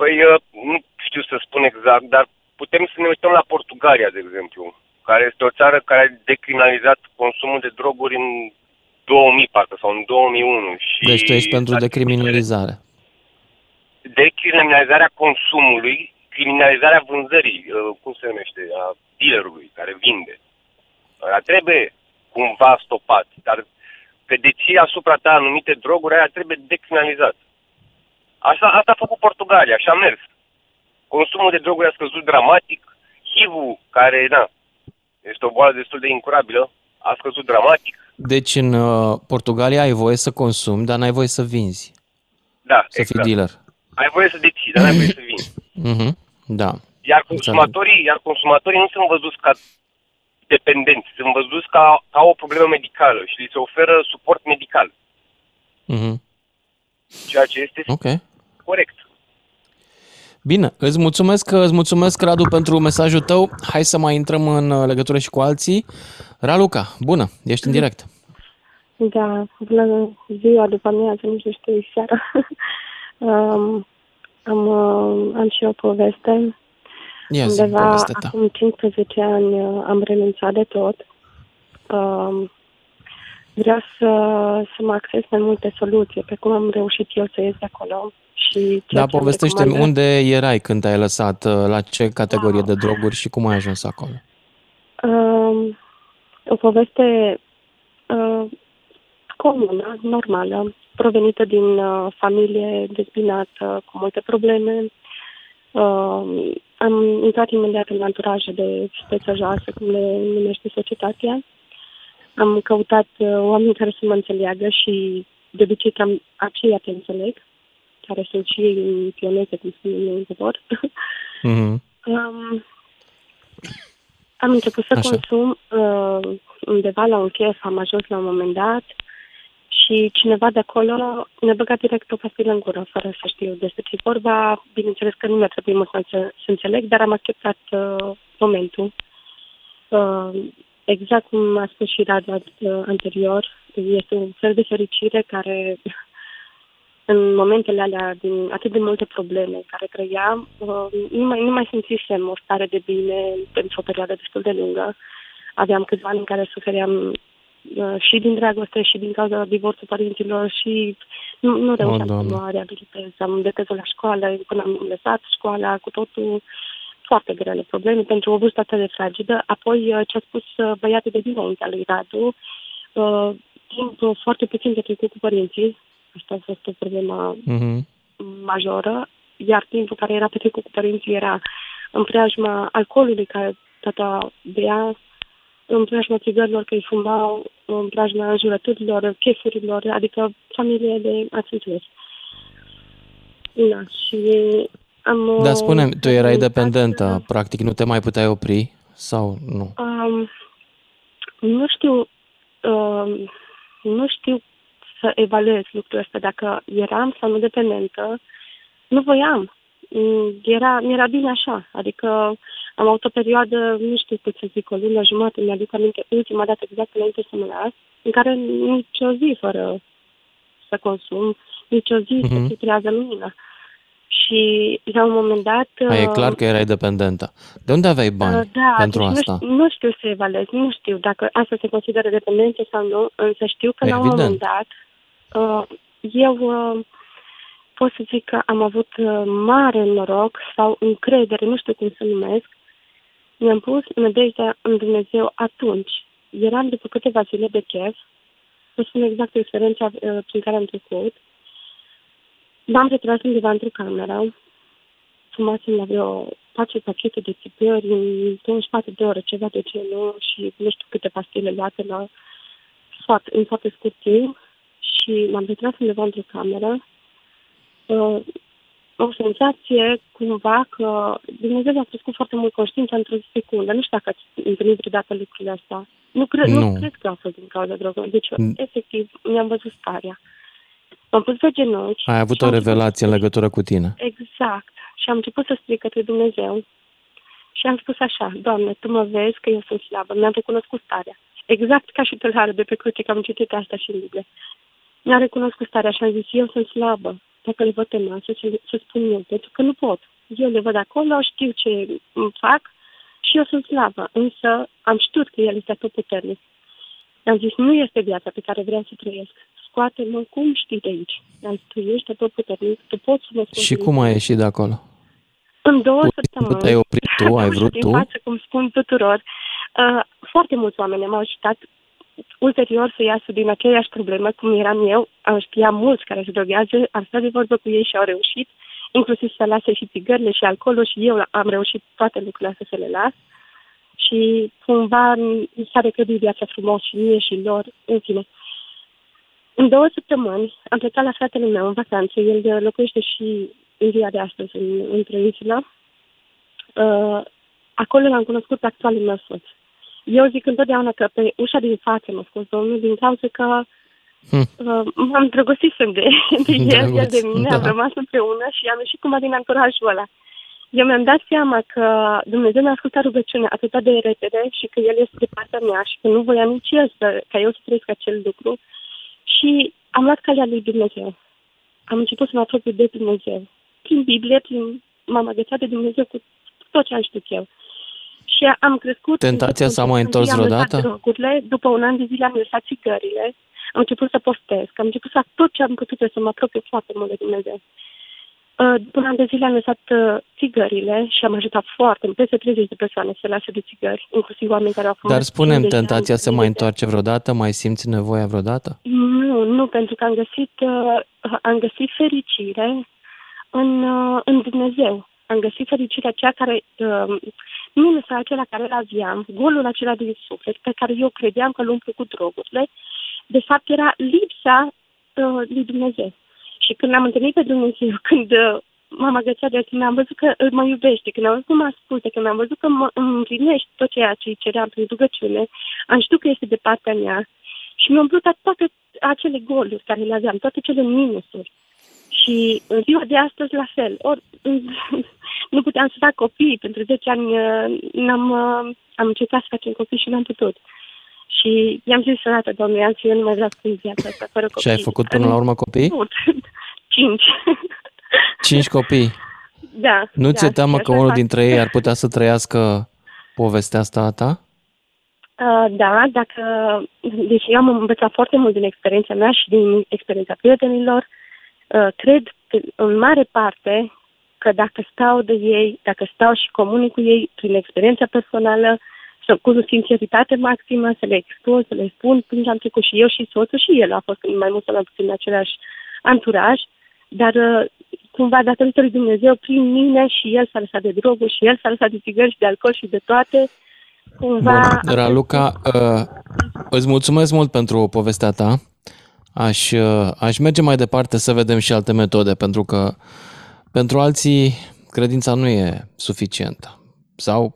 Păi, uh, nu știu să spun exact, dar putem să ne uităm la Portugalia, de exemplu, care este o țară care a decriminalizat consumul de droguri în 2000, parcă, sau în 2001. Și Deci tu ești pentru decriminalizare. Decriminalizarea consumului, criminalizarea vânzării, uh, cum se numește, a dealerului care vinde. Ăla trebuie cumva stopat, dar că deții asupra ta anumite droguri, aia trebuie decriminalizat. Asta, asta a făcut Portugalia, așa a mers. Consumul de droguri a scăzut dramatic, HIV-ul, care, na, este o boală destul de incurabilă, a scăzut dramatic. Deci în uh, Portugalia ai voie să consumi, dar n-ai voie să vinzi, Da, să exact. fii dealer. Ai voie să deții, dar n-ai voie să vinzi. Mhm. Da. Iar consumatorii, iar consumatorii nu sunt văzuți ca dependenți, sunt văzuți ca, ca o problemă medicală și li se oferă suport medical, Mhm. ceea ce este Ok. corect. Bine, îți mulțumesc, îți mulțumesc, Radu, pentru mesajul tău. Hai să mai intrăm în uh, legătură și cu alții. Raluca, bună, ești în direct. Da, bună ziua, după amiază, nu știu, știu, seara. (laughs) um, am, uh, am și o poveste. Ia zi Undeva povestea ta. acum 15 ani uh, am renunțat de tot. Um, vreau să, să mă acces mai multe soluții, pe cum am reușit eu să ies de acolo. Și ceea Da, ce am povestește recomandat- unde erai când te-ai lăsat, uh, la ce categorie de droguri și cum ai ajuns acolo. Um, o poveste uh, comună, normală, provenită din uh, familie dezbinată, cu multe probleme. Uh, am intrat imediat în anturaje de speță joasă, cum le numește societatea. Am căutat uh, oameni care să mă înțeleagă și de obicei cam aceia te înțeleg. care sunt și ei în pioneze, cum spunem noi în popor. (laughs) Mhm. Um, am început să Așa. consum uh, undeva la un chef, am ajuns la un moment dat și cineva de acolo ne băga direct o pastilă în gură, fără să știu despre ce e vorba. Bineînțeles că nu mi-a trebuit mult să, înțe- să înțeleg, dar am acceptat uh, momentul. Uh, exact cum a spus și Radu uh, anterior, este un fel de fericire care (laughs) în momentele alea din atât de multe probleme în care trăiam, uh, nu mai, nu mai simțisem o stare de bine pentru o perioadă destul de lungă. Aveam câțiva ani în care sufeream uh, și din dragoste și din cauza divorțului părinților și nu, nu reușeam să Doamne. mă reabilitez. Am decăzut la școală, până am lăsat școala, cu totul foarte grele probleme pentru o vârstă atât de fragedă. Apoi, uh, ce a spus uh, băiatul de dinaintea lui Radu, uh, timp uh, foarte puțin de trecut cu părinții, asta a fost o problemă Mhm. majoră, iar timpul care era petrecut cu părinții era în preajma alcoolului care tata bea, în preajma țigărilor că îi fumau, în preajma jurăturilor, chefurilor, adică familie de ați înțeles. Da, și am... Dar uh, spune tu erai încercat dependentă, să- practic nu te mai puteai opri sau nu? Um, nu știu, um, nu știu să evaluez lucrul ăsta, dacă eram sau nu dependentă. Nu voiam. Mm, Era, mi era bine așa. Adică am avut o perioadă, nu știu cât să zic, o lună jumătate, mi-aduc aminte, ultima dată exact înainte să mă las, în care nici o zi fără să consum, nici o zi Mhm. să filtrează lumină. Și la un moment dat... A, e uh, clar că erai dependentă. De unde aveai bani Uh, da, pentru deci asta? Nu, știu, nu știu să evaluez, nu știu dacă asta se consideră dependență sau nu, însă știu că la un Evident. moment dat uh, eu uh, pot să zic că am avut uh, mare noroc sau încredere, nu știu cum să numesc, mi-am pus nădejdea în Dumnezeu atunci. Eram după câteva zile de chef, să spun exact experiența uh, prin care am trecut. M-am retras undeva într-o cameră, fumasem la vreo patru pachete de țigări în 24 de ore, ceva de genul, și nu știu câte pastile luate la foarte, în foarte scurt timp și m-am retras undeva într-o cameră. Uh, o senzație cumva că Dumnezeu mi-a crescut foarte mult conștiința într-o secundă. Nu știu dacă ați întâlnit vreodată lucrurile astea. Nu, cred, nu. Nu. nu cred că a fost din cauza drogului. Deci, Mm. efectiv, mi-am văzut starea. M-am pus pe genunchi. Ai avut și o am început revelație în să- legătură cu tine. Exact. Și am început să strig către Dumnezeu. Și am spus așa, Doamne, Tu mă vezi că eu sunt slabă. Mi-am recunoscut starea. Exact ca și tâlharul de pe cruce, că am citit asta și în Biblie. Mi-am recunoscut starea și am zis, eu sunt slabă. Dacă le văd pe masă, să, să spun eu, pentru că nu pot. Eu le văd acolo, știu ce îmi fac și eu sunt slabă. Însă am știut că El este tot puternic. Am zis, nu este viața pe care vreau să trăiesc. Scoate-mă cum știi de aici. Am zis, tu ești tot puternic, tu poți să mă scoți Și din cum ai ieșit de acolo? în două Tu săptămâni. te-ai oprit tu, ai (laughs) vrut din tu? față, cum spun tuturor. Uh, foarte mulți oameni m-au ajutat ulterior să iasă din aceeași problemă cum eram eu. Am știam mulți care se droghează, am stat de vorbă cu ei și au reușit, inclusiv să lase și țigările și alcoolul și eu am reușit toate lucrurile astea să le las. Și cumva mi s-a recredit viața frumos și mie și lor, în fine. În două săptămâni am plecat la fratele meu în vacanță. El locuiește și în ziua de astăzi în, într-o insulă. Uh, acolo l-am cunoscut pe actualul meu soț. Eu zic întotdeauna că pe ușa din față m-a scos Domnul din cauza că Hm. uh, m-am drăgostit de, (laughs) de el, el Drăguț, de mine, da. am rămas împreună și am ieșit cumva din ancorajul ăla. Eu mi-am dat seama că Dumnezeu mi-a ascultat rugăciunea atât de repede și că El este de partea mea și că nu voia nici El să, ca eu să trăiesc acel lucru. Și am luat calea lui Dumnezeu. Am început să mă apropiu de Dumnezeu. Prin Biblie, prin, m-am agățat de Dumnezeu cu tot ce am știut eu. Și am crescut... Tentația s-a mai întors am lăsat vreodată? drogurile, după un an de zile am lăsat țigările, am început să postesc, am început să fac tot ce am putut eu să mă apropiu foarte mult de Dumnezeu. Uh, După un an de zile am lăsat uh, țigările și am ajutat foarte mult, peste 30 de persoane să lase de țigări, inclusiv oameni care au fumat Dar spunem, 50 de ani, tentația se mai 30 de ani. întoarce vreodată? Mai simți nevoia vreodată? Nu, nu, pentru că am găsit, uh, am găsit fericire în, uh, în Dumnezeu. Am găsit fericirea aceea care, uh, minusul acela care îl aveam, golul acela din suflet, pe care eu credeam că îl umplu cu drogurile, de fapt era lipsa uh, lui Dumnezeu. Și când l-am întâlnit pe Dumnezeu, (laughs) când uh, m-am agățat de el, când am văzut că îl mă iubește, când am văzut că mă ascultă, când am văzut că mă împlinește tot ceea ce îi ceream prin rugăciune, am știut că este de partea mea și mi-a umplut toate acele goluri care le aveam, toate cele minusuri. Și în ziua de astăzi la fel. Or, (laughs) nu puteam să fac copii. Pentru 10 ani uh, n-am, uh, am încercat să facem copii și n-am putut. Și i-am zis sănătate, doamne, am eu nu mai vreau să fiu viața asta fără copii. Și ai făcut până la urmă copii? (laughs) Cinci. (laughs) Cinci copii? Da. Nu da, ți-e teamă că unul dintre ei ar putea să trăiască povestea asta a ta? Uh, da, dacă... Deci eu am învățat foarte mult din experiența mea și din experiența prietenilor. Uh, cred că, în mare parte că dacă stau de ei, dacă stau și comunic cu ei prin experiența personală, să cu sinceritate maximă, să le expun, să le spun prin ce am trecut și eu și soțul și el a fost mai mult sau mai puțin în același anturaj, dar uh, cumva datorită lui Dumnezeu, prin mine și el s-a lăsat de droguri și el s-a lăsat de țigări și de alcool și de toate, cumva... Bun, Raluca, uh, îți mulțumesc mult pentru povestea ta. Aș, uh, aș merge mai departe să vedem și alte metode, pentru că pentru alții credința nu e suficientă. Sau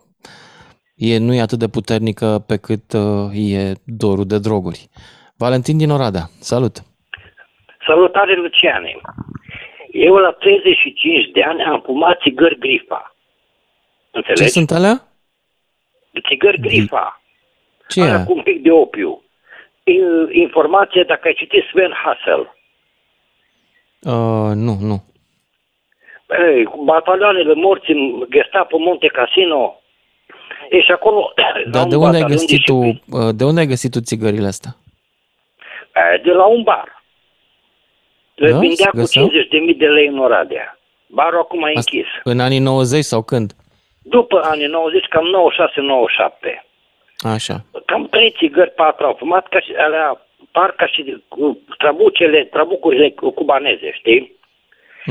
e, nu e atât de puternică pe cât uh, e dorul de droguri. Valentin din Oradea, salut! Salutare, Luciane! Eu la 35 de ani am fumat țigări grifa. Înțelegi? Ce sunt alea? Țigări grifa. Ce e? Cu un pic de opiu. Informație dacă ai citit Sven Hassel. Uh, nu, nu. Ei, cu batalioanele morți în Gestapo Monte Casino. E și acolo... Dar de unde, ai găsit tu, și... de unde ai găsit tu țigările astea? De la un bar. Le da? vindea cu 50.000 de lei în Oradea. Barul acum e închis. În anii 90 sau când? După anii 90, cam 96-97. Așa. Cam trei țigări, patru au fumat, ca și alea, par ca și cu trabucele, trabucurile cubaneze, știi?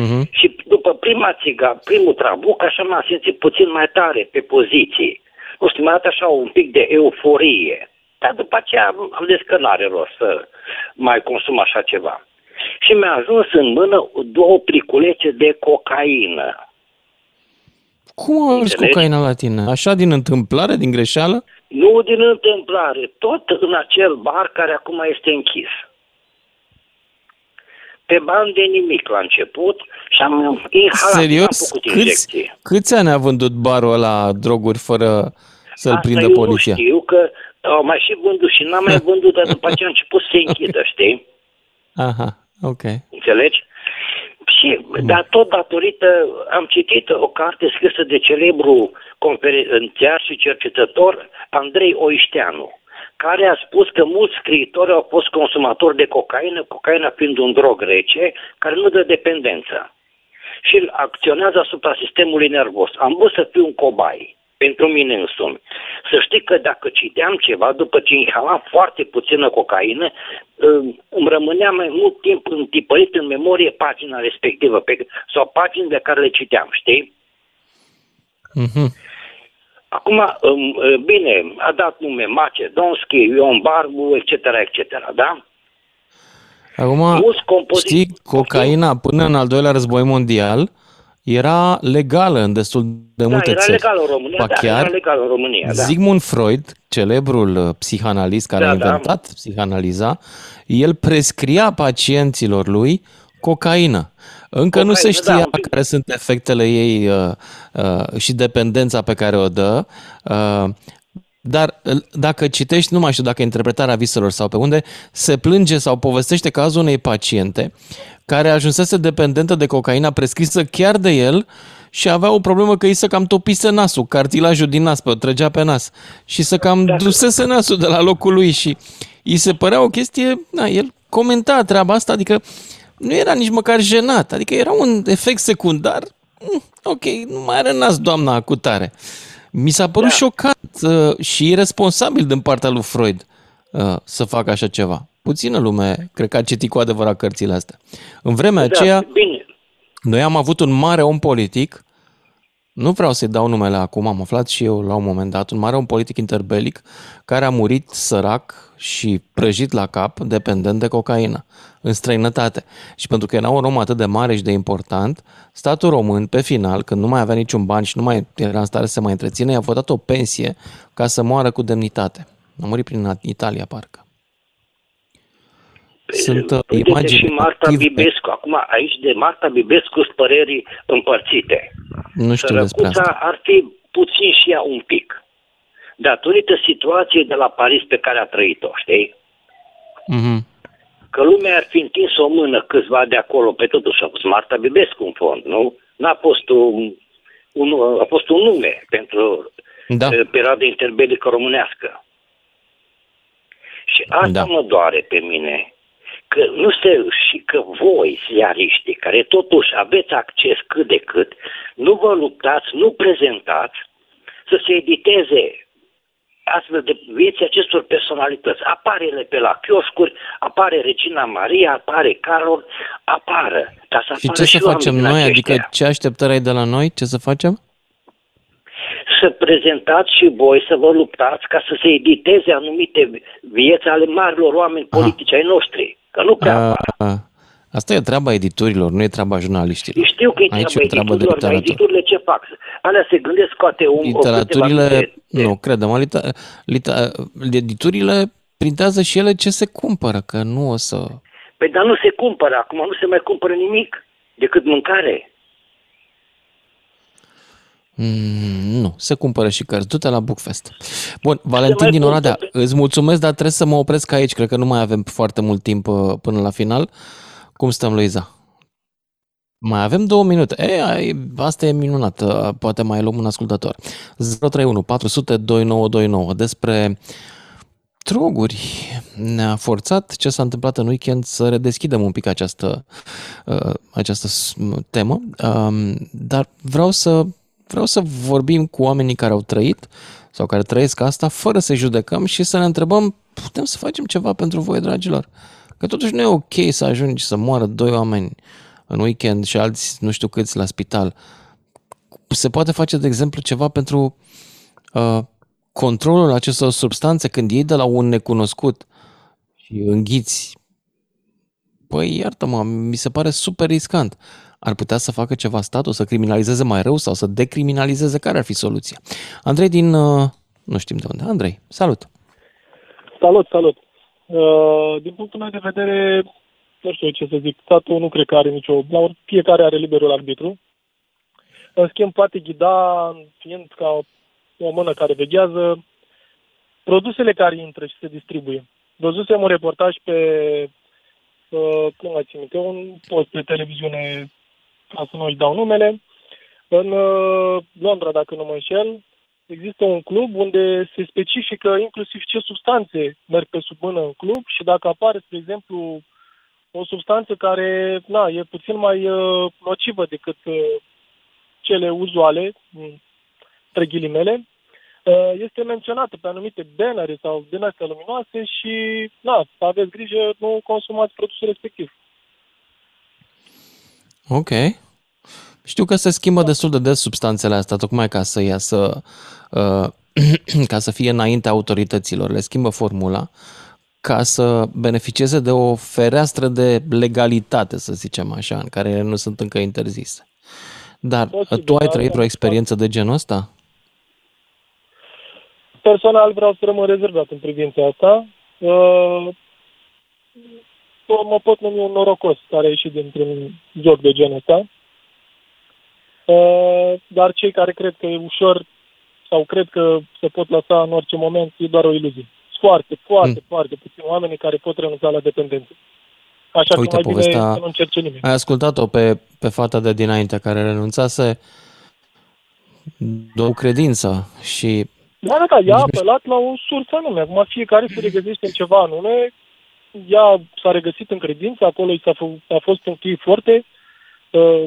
Uh-huh. Și după prima țiga, primul trabuc, așa m-am simțit puțin mai tare pe poziții. Nu știu, mi-a dat așa un pic de euforie. Dar după aceea am zis că n-are rost să mai consum așa ceva. Și mi-a ajuns în mână două pliculețe de cocaină. Cum a ajuns cocaina la tine? Așa din întâmplare, din greșeală? Nu din întâmplare, tot în acel bar care acum este închis. Pe bani de nimic la început și am inhalat, Serios? am câți, câți ani a vândut barul ăla droguri fără să-l Asta prindă eu poliția? Nu știu că au mai și vândut și n-am mai (laughs) vândut, dar după aceea a început să se închidă, știi? Aha, ok. Înțelegi? Și, dar tot datorită, am citit o carte scrisă de celebru conferențiar și cercetător Andrei Oișteanu, care a spus că mulți scriitori au fost consumatori de cocaină, cocaina fiind un drog rece, care nu dă dependență. Și acționează asupra sistemului nervos. Am vrut să fiu un cobai pentru mine însumi. Să știi că dacă citeam ceva, după ce inhalam foarte puțină cocaină, îmi rămânea mai mult timp întipărit în memorie pagina respectivă pe, sau paginile care le citeam, știi? Mm-hmm. Acum, bine, a dat nume Macedonski, Ion Barbu, etc., etc., da? Acum, știi, cocaina până în al doilea război mondial era legală în destul de da, multe era țări. legal în România, ba da, chiar era legal în România, da. Sigmund Freud, celebrul uh, psihanalist care Da, a da. inventat psihanaliza, el prescria pacienților lui cocaină. Încă nu se Cocaină, da, știa un pic. care sunt efectele ei uh, uh, și dependența pe care o dă, uh, dar uh, dacă citești, nu mai știu dacă e interpretarea viselor sau pe unde, se plânge sau povestește cazul unei paciente care ajunsese dependentă de cocaina prescrisă chiar de el și avea o problemă că îi se cam topise nasul, cartilajul din nas, pe o trăgea pe nas și să cam dusese nasul de la locul lui și îi se părea o chestie, na, el comenta treaba asta, adică nu era nici măcar jenat, adică era un efect secundar, mm, ok, nu mai are nas doamna cu tare. Mi s-a părut da. șocant uh, și irresponsabil din partea lui Freud uh, să facă așa ceva. Puțină lume, cred că a citit cu adevărat cărțile astea. În vremea Da, aceea, bine. noi am avut un mare om politic nu vreau să-i dau numele acum, am aflat și eu la un moment dat, un mare om politic interbelic care a murit sărac și prăjit la cap, dependent de cocaină, în străinătate. Și pentru că era un om atât de mare și de important, statul român, pe final, când nu mai avea niciun bani și nu mai era în stare să mai întrețină, i-a votat o pensie ca să moară cu demnitate. A murit prin Italia, parcă. Sunt uh, imagini și Marta active. Bibescu. Acum, aici de Marta Bibescu sunt păreri împărțite. Nu știu despre asta. ar fi puțin și ea un pic. Datorită situației de la Paris pe care a trăit-o, știi? Mm-hmm. Că lumea ar fi întins o mână câțiva de acolo, pe totuși a fost Marta Bibescu în fond, nu? N-a fost un, un, a fost un nume pentru da. Eh, perioada interbelică românească. Și asta da. mă doare pe mine, că nu se, și că voi, ziariștii, care totuși aveți acces cât de cât, nu vă luptați, nu prezentați să se editeze astfel de vieți acestor personalități. Apare ele pe la chioscuri, apare Regina Maria, apare Carol, apară. Dar să și ce și să facem noi? Aceștia. Adică ce așteptări ai de la noi? Ce să facem? Să prezentați și voi, să vă luptați ca să se editeze anumite vieți ale marilor oameni politici ai noștri. Că nu prea a, a, Asta e treaba editorilor, nu e treaba jurnaliștilor. Știu că e Aici treaba, treaba editorilor, dar editurile ce fac? Alea se gândesc scoate un... Literaturile, nu, credem, lita, lita, editurile printează și ele ce se cumpără, că nu o să... Păi dar nu se cumpără, acum nu se mai cumpără nimic decât mâncare. Mm, nu, se cumpără și cărți. Du-te la Bookfest. Bun, Valentin din Oradea, îți mulțumesc, dar trebuie să mă opresc aici. Cred că nu mai avem foarte mult timp uh, până la final. Cum stăm, Luiza? Mai avem două minute. E, asta e minunat. Uh, poate mai luăm un ascultător. 031 400 2929 despre droguri. Ne-a forțat ce s-a întâmplat în weekend să redeschidem un pic această, uh, această temă, um, dar vreau să Vreau să vorbim cu oamenii care au trăit sau care trăiesc asta fără să judecăm și să ne întrebăm, putem să facem ceva pentru voi, dragilor? Că totuși nu e ok să ajungi să moară doi oameni în weekend și alți nu știu câți la spital. Se poate face, de exemplu, ceva pentru uh, controlul acestor substanțe când iei de la un necunoscut și înghiți. Păi, iartă-mă, mi se pare super riscant ar putea să facă ceva statul, să criminalizeze mai rău sau să decriminalizeze? Care ar fi soluția? Andrei din... Uh, nu știm de unde. Andrei, salut! Salut, salut! Uh, din punctul meu de vedere, nu știu ce să zic, statul nu cred că are nicio... Fiecare are liberul arbitru. În schimb, poate ghida, fiind ca o mână care veghează, produsele care intră și se distribuie. Văzusem un reportaj pe, uh, cum mai țin minte, un post pe televiziune ca să nu își dau numele, în uh, Londra, dacă nu mă înșel, există un club unde se specifică inclusiv ce substanțe merg pe sub mână în club și dacă apare, spre exemplu, o substanță care na, e puțin mai uh, nocivă decât uh, cele uzuale, între ghilimele, uh, este menționată pe anumite bannere sau din astea luminoase și, na, aveți grijă, nu consumați produsul respectiv. Ok. Știu că se schimbă destul de des substanțele astea, tocmai ca să iasă, uh, (clears throat) ca să fie înainte autorităților. Le schimbă formula ca să beneficieze de o fereastră de legalitate, să zicem așa, în care nu sunt încă interzise. Dar Posibil, tu ai trăit da, o experiență de genul ăsta? Personal vreau să rămân rezervat în privința asta. Uh, mă pot numi un norocos care a ieșit dintr-un joc de genul ăsta. Uh, dar cei care cred că e ușor sau cred că se pot lăsa în orice moment, e doar o iluzie. Foarte, foarte, mm. foarte puțini oameni care pot renunța la dependență. Așa Uite, că mai povestea... bine să nu încerce nimeni. Ai ascultat-o pe, pe fata de dinainte care renunțase de o credință și... Da, da, da, ea a apelat la o sursă anume. Acum fiecare se regăsește în ceva anume. Ea s-a regăsit în credință, acolo i s-a, f- a fost un chei foarte. Uh,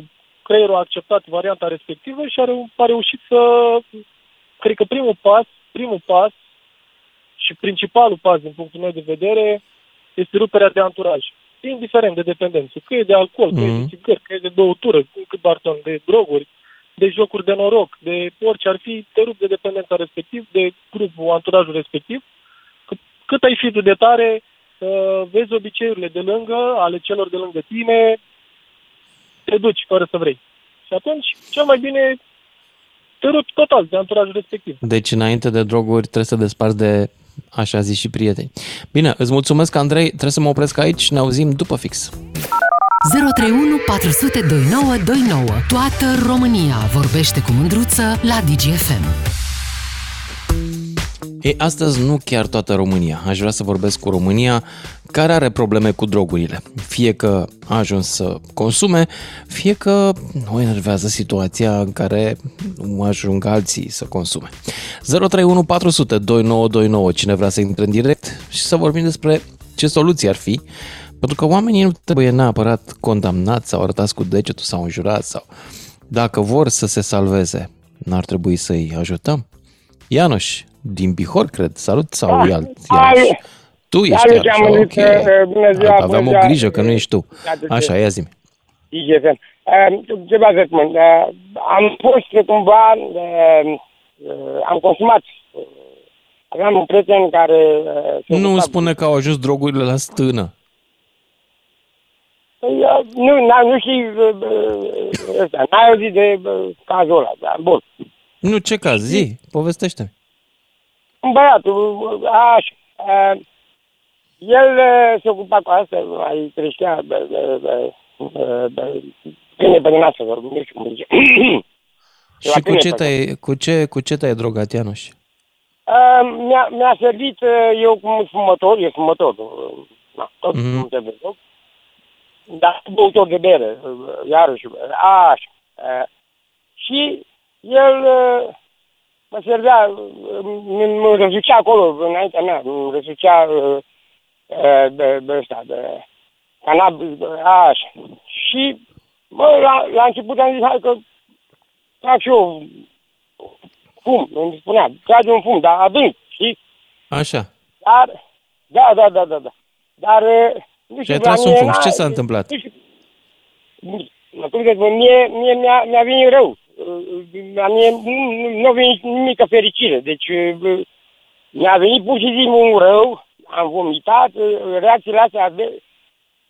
creierul a acceptat varianta respectivă și a, reu- a reușit să... Cred că primul pas, primul pas și principalul pas din punctul meu de vedere este ruperea de anturaj. Indiferent de dependență. Că e de alcool, mm-hmm. că e de mhm. țigări, că e de băutură, cât barton de droguri. de jocuri de noroc, de orice ar fi, te rup de dependența respectiv, de grupul, anturajul respectiv. Cât, cât ai fi tu de tare, uh, vezi obiceiurile de lângă, ale celor de lângă tine, te duci fără să vrei. Și atunci, cel mai bine te rupi total de anturajul respectiv. Deci înainte de droguri trebuie să desparți de așa zis și prieteni. Bine, îți mulțumesc, Andrei. Trebuie să mă opresc aici. Ne auzim după fix. 031 400 2929. Toată România vorbește cu mândruță la DGFM. E, astăzi nu chiar toată România. Aș vrea să vorbesc cu România care are probleme cu drogurile. Fie că a ajuns să consume, fie că o enervează situația în care nu ajung alții să consume. 031 400 2929. Cine vrea să intre în direct și să vorbim despre ce soluții ar fi pentru că oamenii nu trebuie neapărat condamnați sau arătați cu degetul sau înjurați sau dacă vor să se salveze, n-ar trebui să-i ajutăm? Ianuș, din Bihor, cred. Salut sau Da. e alt Ianuș? Tu ești Salut, Ianuș, am ok. venit, uh, bună ziua, Aveam bună o ziua. grijă că nu ești tu. Da, de ce? Așa, ia zi IGFM. Uh, Ce vreau să spun? Uh, Am fost cumva, uh, uh, am consumat. Uh, Aveam un prieten care... uh, se Nu ocupa- spune că au ajuns drogurile la stână. Păi, uh, Nu, n- nu știi uh, uh, ăsta, n-ai auzit de uh, cazul ăla, da, bun. Nu, ce caz? Zi, povestește Un băiat, uh, așa, uh, el uh, se ocupa cu asta, mai creștea, bă, bă, bă, bă, bă, câine pe din asta, nu știu cum zice. (coughs) Și cu ce, te cu, ce, cu ce te-ai drogat, Ianuș? Uh, mi-a, mi-a servit, uh, eu cum fumător, e fumător, uh, na, tot Mhm. mm-hmm. nu trebuie loc, dar băutor de bere, uh, iarăși, uh, așa. Uh, și el uh, mă servea, uh, mă mă răsucea acolo, înaintea mea, mă răsucea uh, uh, de, de ăsta, de canab, de- așa. Și, mă, la, la început am zis, hai că fac și eu fum, îmi spunea, trage un fum, dar adânc, știi? Așa. Dar, da, da, da, da, da. Dar, uh, nu Și știu, ai la tras un mine fum. Și n-a- ce s-a întâmplat? Nu știu, mă, cum să spun, mie, mie mi-a, mi-a venit rău. Uh, La mie nu, nu, nu a venit nimică fericire. Deci, uh, mi-a venit pur și simplu un rău, am vomitat, uh, reacțiile astea de...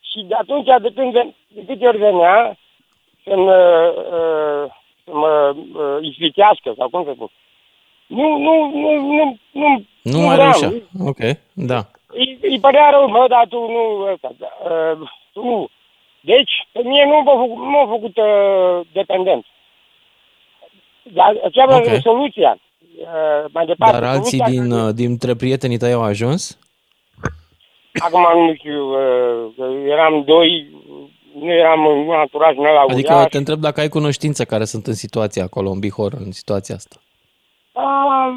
Și de atunci, de, când, ven- de câte ori venea, să-mi, uh, uh, să mă uh, ispitească, sau cum să spun. Nu, nu, nu, nu, nu, Nu mai vreau. reușea. Ok, da. Îi, îi părea rău, mă, dar tu nu, ăsta, da, uh, tu nu. Deci, pe mie nu m-a făcut, nu m-a făcut uh, dependent. Dar ce Ok. okay. soluția? Uh, mai departe, Dar alții soluția din, uh, dintre prietenii tăi au ajuns? Acum nu știu, uh, că eram doi, nu eram în un anturaj, nu la Adică uriaș. te întreb dacă ai cunoștință care sunt în situația acolo, în Bihor, în situația asta. Ah,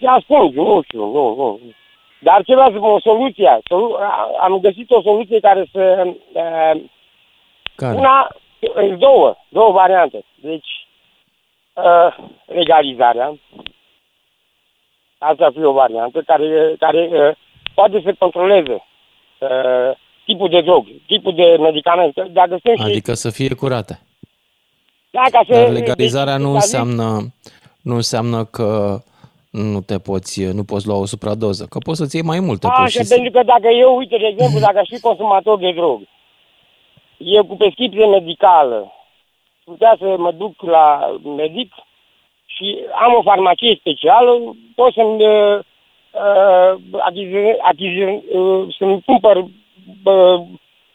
se ascund, nu știu, nu, nu. Dar ce vreau să spun, o soluție. Solu- a- am găsit o soluție care să... Uh, Care? Una, sunt două, două variante. Deci, uh, legalizarea. Asta ar fi o variantă care, care uh, poate să controleze uh, tipul de drog, tipul de medicamente. Dacă sunt și... Adică să fie curate. Da, ca să, Dar legalizarea deci, nu ca zi- înseamnă, nu înseamnă că nu te poți, nu poți lua o supradoză, că poți să-ți iei mai multe, pur Așa, și simplu. pentru că dacă eu, uite, de exemplu, dacă aș fi consumator de drog, eu cu prescripție medicală, putea să mă duc la medic și am o farmacie specială, pot să-mi uh, uh, achizi- achizi- uh, să-mi cumpăr, uh,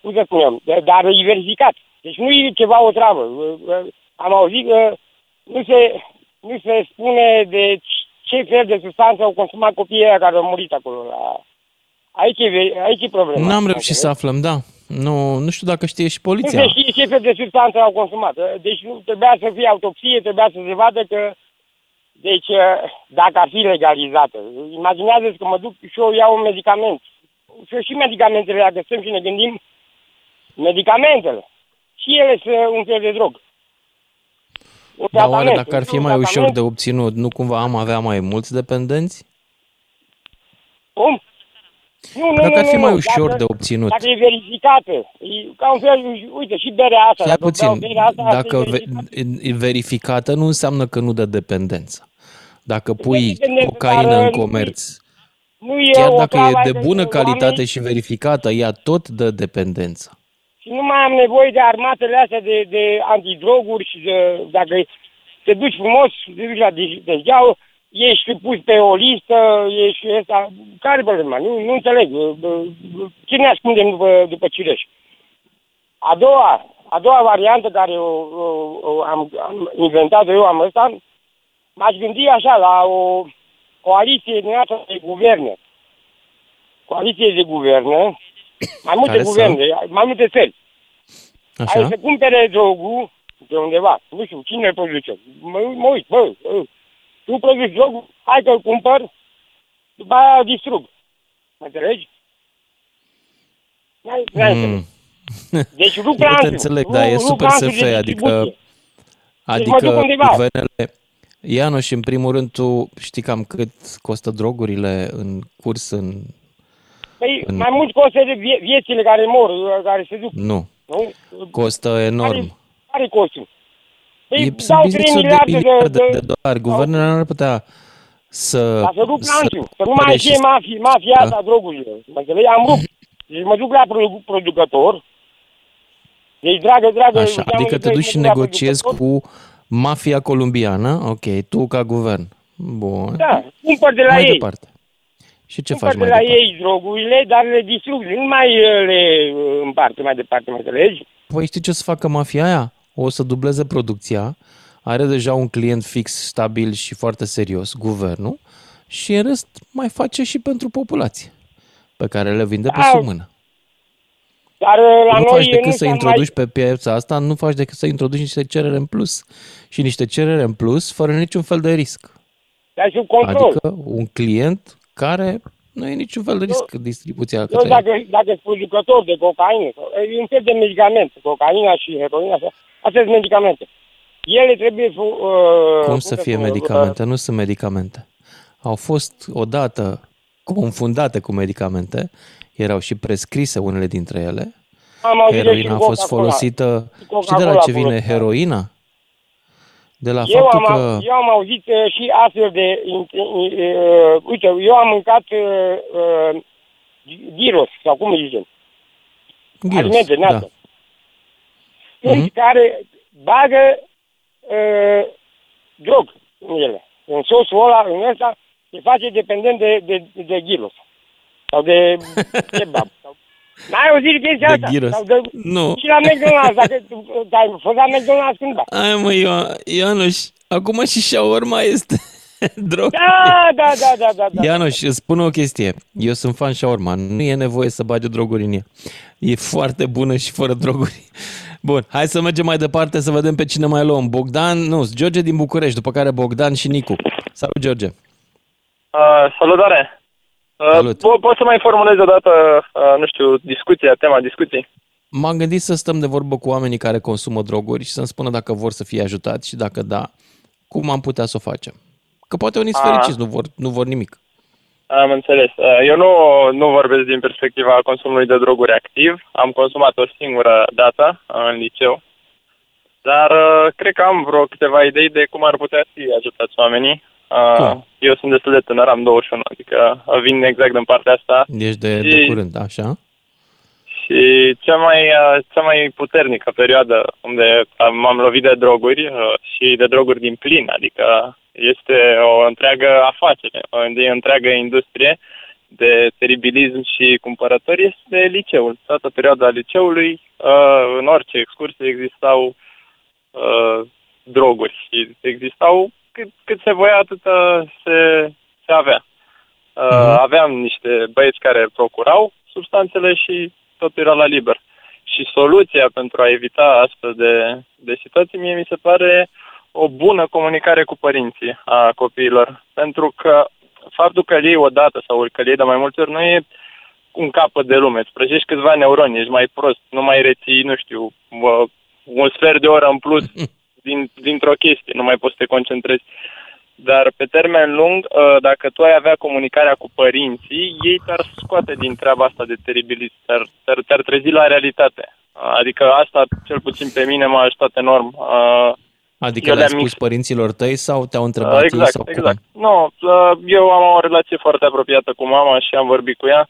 cum să spunem, dar e verificat. Deci nu e ceva o travă. Uh, uh, Am auzit că nu se, nu se spune de ce fel de substanță au consumat copiii ăia care au murit acolo. La... Aici, e, ve- aici e problema. N-am reușit să aflăm, da. Nu, nu știu dacă știe și Nu poliția. se știe ce fel de substanță au consumat. Deci nu trebuia să fie autopsie, trebuia să se vadă că... Deci, dacă ar fi legalizată. Imaginează-ți că mă duc și eu iau un medicament. Și și medicamentele, dacă stăm și ne gândim, medicamentele. Și ele sunt un fel de drog. Un Dar oare tratament, dacă ar fi un mai ușor tratament. de obținut, nu cumva am avea mai mulți dependenți? Cum? Nu, nu, Dacă nu, ar fi nu, mai nu. ușor dacă, de obținut. Dacă e verificată, e ca un fel, uite, și berea asta. Stai dacă beau puțin, berea asta, asta dacă e ve- verificată. e verificată nu înseamnă că nu dă dependență. Dacă pui dependență, cocaină dar, în uh, comerț, Nu e chiar o dacă travă, e de adică bună oamenii- calitate și verificată, ea tot dă dependență. Și nu mai am nevoie de armatele astea de, de antidroguri și de, dacă te duci frumos, te duci la de- degeau, ești pus pe o listă, ești ăsta, care problema? Nu, nu înțeleg. Cine ne ascundem după, după cireș? A doua, a doua variantă care o, o, o am, am inventat eu am ăsta, m-aș gândi așa la o coaliție din asta de guverne. Coaliție de guverne, mai multe Care să- guverne, mai multe țări. Așa? Hai să cumpere drogul de undeva. Nu știu, cine îl produce. Mă, mă uit, bă, bă, tu produci drogul, hai că-l cumpăr, după aia îl distrug. Mă înțelegi? N-ai, n-ai înțeles. Mm. Deci rup (laughs) Eu te lanțul. înțeleg, Ru- dar e rup super lanțul de SF, adică, distribuție. mă duc adică undeva. guvernele... Iano, și în primul rând, tu știi cam cât costă drogurile în curs în... Păi, în- mai mult costă de vie- viețile care mor, care se duc. Nu, Nu? costă enorm. Care costul? Păi, E dau 3 business-ul de miliarde de, miliarde de, de dolari. Guvernele nu ar putea să... Ca să rup lanțul, să nu mai cumpere și fie mafia, mafia Da. asta a drogurilor. Mă înțelegi? Am rupt. Deci mă duc la produ- producător. Deci, dragă, dragă... Așa, înseamnă adică că te duci și mă duc la negociezi producător. cu mafia columbiană, ok, tu ca guvern. Bun. Da, cumpăr de la mai ei. departe. Și ce cumpăr faci de mai la departe? ei drogurile, dar le distrug. Nu mai uh, le uh, împart mai departe, mă înțelegi? Păi știi ce o să facă mafia aia? O să dubleze producția, are deja un client fix, stabil și foarte serios, guvernul, și în rest mai face și pentru populație, pe care le vinde pe Da. sub mână. Dar uh, la nu noi faci decât nu să s-a introduci pe piața asta, nu faci decât să introduci niște cerere în plus. Și niște cerere în plus, fără niciun fel de risc. Mai... Dar sub control. Adică un client care nu e niciun fel de risc distribuția Eu către el. dacă, dacă sunt producător de cocaină, sau- e un fel de medicament, cocaina și heroina, așa, astea sunt medicamente. Ele trebuie... Uh, Cum să fie medicamente? Nu sunt medicamente. Au fost odată confundate cu medicamente, erau și prescrise unele dintre ele. Am auzit de și Heroina a fost Coca-Cola. folosită. Coca-Cola Și de la ce vine folosită. heroina? De la Eu faptul am, că... eu am auzit uh, și astfel de... Uh, uh, uite, eu am mâncat uh, uh, gyros, sau cum îi zicem, Gyros, alimente, da. Neață, Mhm. care bagă uh, drog în ele. În sosul ăla, în ăsta, se face dependent de, de, de gyros. Sau de (laughs) kebab. Sau... N-ai auzit chestia De asta? gyros. Sau de... Nu. Și la McDonald's, dacă tu ai fost la McDonald's cândva. Ai mă, Io- Ianuș, acum și shawarma este (laughs) drog. Da, da, da, da, da. da. Ianuș, îți spun o chestie. Eu sunt fan shawarma. Nu e nevoie să bagi droguri în ea. E foarte bună și fără droguri. Bun, hai să mergem mai departe să vedem pe cine mai luăm. Bogdan, nu, George din București, după care Bogdan și Nicu. Salut, George. Uh, salutare! Uh, Salut. Po- poți să mai formulezi o dată, uh, nu știu, discuția, tema discuției? M-am gândit să stăm de vorbă cu oamenii care consumă droguri și să-mi spună dacă vor să fie ajutați și dacă da, cum am putea să o facem. Că poate unii sunt A. fericiți, nu vor, nu vor nimic. Am înțeles. Uh, eu nu, nu vorbesc din perspectiva consumului de droguri activ. Am consumat o singură dată uh, în liceu. Dar uh, cred că am vreo câteva idei de cum ar putea fi ajutați oamenii. Uh, Cum? eu sunt destul de tânăr, am 21, adică uh, vin exact din partea asta. Ești de, de Și- curând, așa? Și cea mai, uh, cea mai puternică perioadă unde am- m-am lovit de droguri uh, și de droguri din plin, adică este o întreagă afacere, o o întreagă industrie de teribilism și cumpărători este liceul. Toată perioada liceului, uh, în orice excursie existau uh, droguri și existau cât, cât se voia, atât se, se avea. Uh, Mhm. Aveam niște băieți care procurau substanțele și totul era la liber. Și soluția pentru a evita astfel de, de situații, mie mi se pare o bună comunicare cu părinții a copiilor. Pentru că faptul că îl iei odată sau că îl iei de mai multe ori nu e un capăt de lume. Îți prăjești câțiva neuroni, ești mai prost, nu mai reții, nu știu, mă, un sfert de oră în plus (laughs) din, dintr-o chestie, nu mai poți să te concentrezi. Dar pe termen lung, uh, dacă tu ai avea comunicarea cu părinții, ei te-ar scoate din treaba asta de teribilism, te-ar, te-ar, te-ar trezi la realitate. Adică asta, cel puțin pe mine, m-a ajutat enorm. Uh, Adică Eu le-ai le-am spus părinților tăi sau te-au întrebat Uh, ei exact, sau exact. cum? Nu, uh, eu am o relație foarte apropiată cu mama și am vorbit cu ea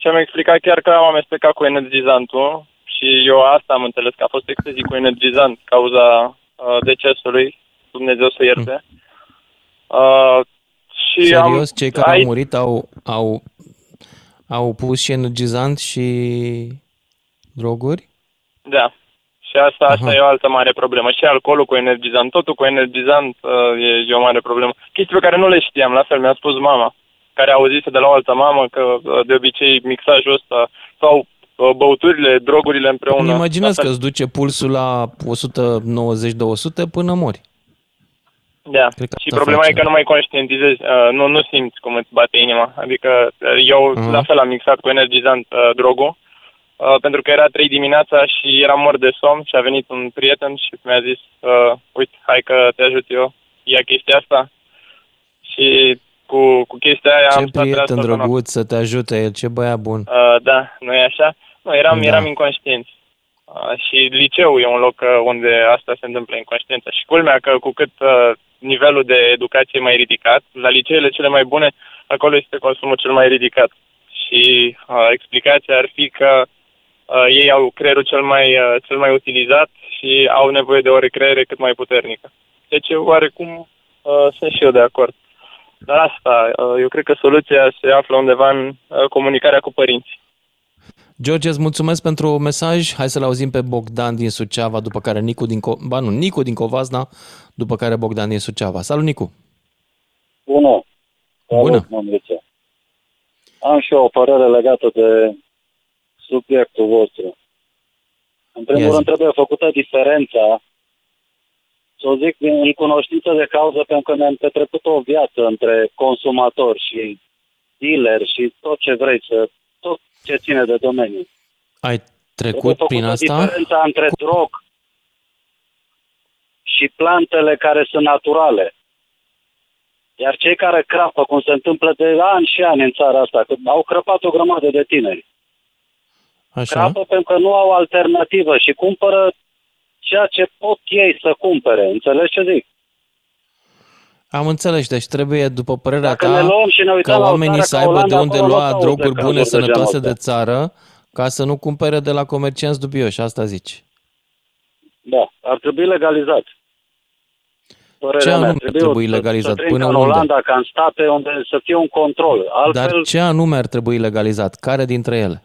și am explicat chiar că am amestecat cu energizantul și eu asta am înțeles, că a fost excesiv cu energizant cauza uh, decesului, Dumnezeu să ierte. Uh, și Serios, am, cei care ai- au murit au, au, au pus și energizant și droguri? Da. Și asta, asta Aha. e o altă mare problemă. Și alcoolul cu energizant, totul cu energizant uh, e, e o mare problemă. Chestii pe care nu le știam, la fel mi-a spus mama, care a auzit de la o altă mamă că uh, de obicei mixajul ăsta sau uh, băuturile, drogurile împreună. Îmi imaginez asta- că îți duce pulsul la 190-200 până mori. Da, Cred că și asta problema face. e că nu mai conștientizezi, uh, nu, nu simți cum îți bate inima. Adică uh, eu Mhm. la fel am mixat cu energizant uh, drogul, uh, pentru că era 3 dimineața și eram mort de somn și a venit un prieten și mi-a zis, uh, uite, hai că te ajut eu, ia chestia asta. Și cu, cu chestia aia am Ce stat prieten treaz toată noaptea. drăguț să te ajute el, ce băiat bun. Uh, da, nu e așa? Nu, eram, Da. eram inconștienți. Uh, și liceul e un loc uh, unde asta se întâmplă, inconștiență. Și culmea că cu cât uh, nivelul de educație e mai ridicat, la liceele cele mai bune, acolo este consumul cel mai ridicat. Și uh, explicația ar fi că uh, ei au creierul cel mai, uh, cel mai utilizat și au nevoie de o recreere cât mai puternică. Deci, oarecum, uh, sunt și eu de acord. Dar asta, uh, eu cred că soluția se află undeva în uh, comunicarea cu părinții. George, îți mulțumesc pentru mesaj. Hai să-l auzim pe Bogdan din Suceava, după care Nicu din, Co- ba nu, Nicu din Covazna, după care Bogdan din Suceava. Salut, Nicu! Bună. Bună. Salut, Mândruță. Am și eu o părere legată de subiectul vostru. În primul Ia zi. rând trebuie făcută diferența, să o zic în cunoștință de cauză, pentru că ne-am petrecut o viață între consumator și dealer și tot ce vrei, să, tot ce ține de domeniu. Ai Trebuie trecut prin făcută asta? diferența între drog și plantele care sunt naturale. Iar cei care crapă, cum se întâmplă de ani și ani în țara asta, că au crăpat o grămadă de tineri. Așa? Crapă pentru că nu au alternativă și cumpără ceea ce pot ei să cumpere. Înțelegi ce zic? Am înțeles, deci trebuie, după părerea Dacă ta, ne luăm și ne uităm ca la o oamenii țară să ca aibă de Olanda, unde acolo lua nu auzi de droguri cazuri bune, de genul sănătoase ăsta. de țară, ca să nu cumpere de la comercianți dubioși, asta zici. Da, ar trebui legalizat. Părerea Ce mea, anume ar trebui să- legalizat? Să trăim Până ca în unde? Olanda, ca în state, unde să fie un control. Altfel, Dar ce anume ar trebui legalizat? Care dintre ele?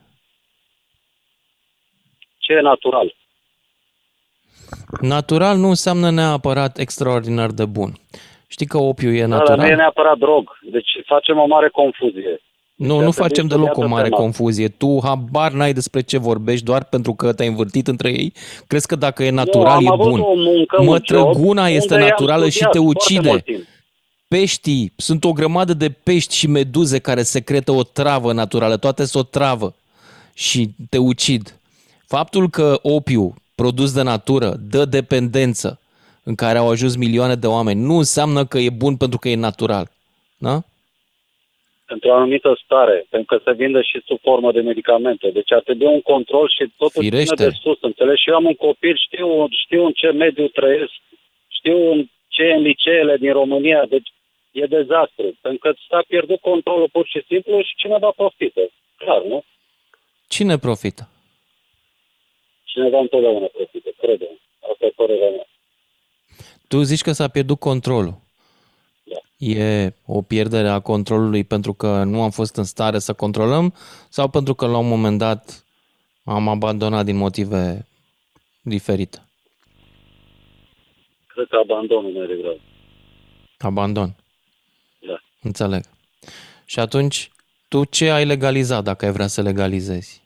ce e natural? Natural nu înseamnă neapărat extraordinar de bun. Știi că opiul e Da, dar nu e natural? neapărat drog. Deci facem o mare confuzie. Nu, ar nu trebui facem deloc o studiată mare tema. confuzie. Tu habar n-ai despre ce vorbești doar pentru că te-ai învârtit între ei? Crezi că dacă e natural nu, am e avut bun? o muncă, un Mătrăguna job este unde i-am naturală și studiat te foarte ucide. mult timp. Peștii, sunt o grămadă de pești și meduze care secretă o travă naturală, toate sunt o travă și te ucid. Faptul că opiu produs de natură dă dependență în care au ajuns milioane de oameni nu înseamnă că e bun pentru că e natural. Da? Pentru o anumită stare, pentru că se vinde și sub formă de medicamente. Deci ar trebui un control și totul Firește. ține de sus, înțelegi? Și eu am un copil, știu, știu în ce mediu trăiesc, știu în ce e în liceele din România, deci e dezastru. Pentru că s-a pierdut controlul pur și simplu și cineva profită. Clar, nu? Cine profită? Cineva întotdeauna profită, cred Asta e părerea mea. Tu zici că s-a pierdut controlul. Da. E o pierdere a controlului pentru că nu am fost în stare să controlăm sau pentru că la un moment dat am abandonat din motive diferite? Cred că abandonul mai degrabă. Abandon. Da. Înțeleg. Și atunci, tu ce ai legalizat dacă ai vrea să legalizezi?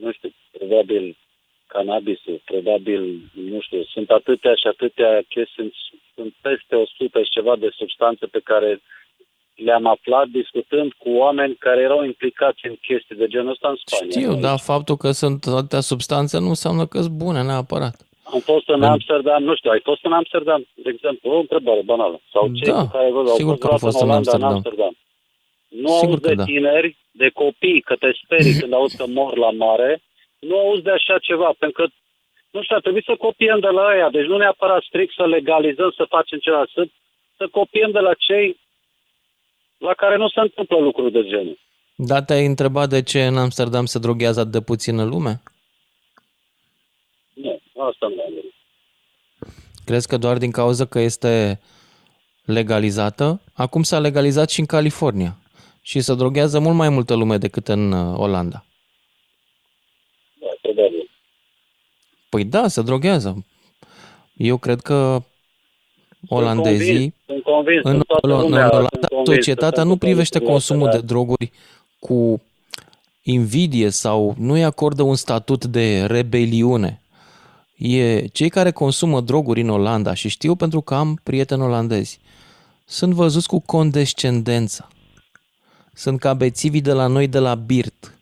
nu știu, probabil cannabisul, probabil, nu știu, sunt atâtea și atâtea chestii, sunt, sunt peste 100 și ceva de substanțe pe care le-am aflat discutând cu oameni care erau implicați în chestii de genul ăsta în Spania. Știu, nu? dar faptul că sunt atâtea substanțe nu înseamnă că sunt bune neapărat. Am fost în Amsterdam, nu știu, ai fost în Amsterdam, de exemplu, o întrebare banală. Sau cei Da, cu care văd, au sigur că am vreodată fost în Olanda, Amsterdam. în Amsterdam. Nu Sigur auzi că de da. tineri, de copii, că te sperii când auzi că mor la mare, nu auzi de așa ceva, pentru că, nu știu, ar trebui să copiem de la aia, deci nu neapărat strict să legalizăm, să facem ceva, să, să copiem de la cei la care nu se întâmplă lucruri de genul. Da, te-ai întrebat de ce în Amsterdam se droghează atât de puțină lume? Nu, asta nu am gândit. Crezi că doar din cauza că este legalizată? Acum s-a legalizat și în California și se droghează mult mai multă lume decât în uh, Olanda. Da, probabil. Păi da, se droghează. Eu cred că olandezii Sunt convins, în, în toată în lumea, sunt Olanda convins că societatea se nu întâmplă privește lucrurile consumul de astea, droguri cu invidie sau nu îi acordă un statut de rebeliune. E cei care consumă droguri în Olanda și știu pentru că am prieteni olandezi. Sunt văzuți cu condescendență. Sunt ca bețivii de la noi de la Birt.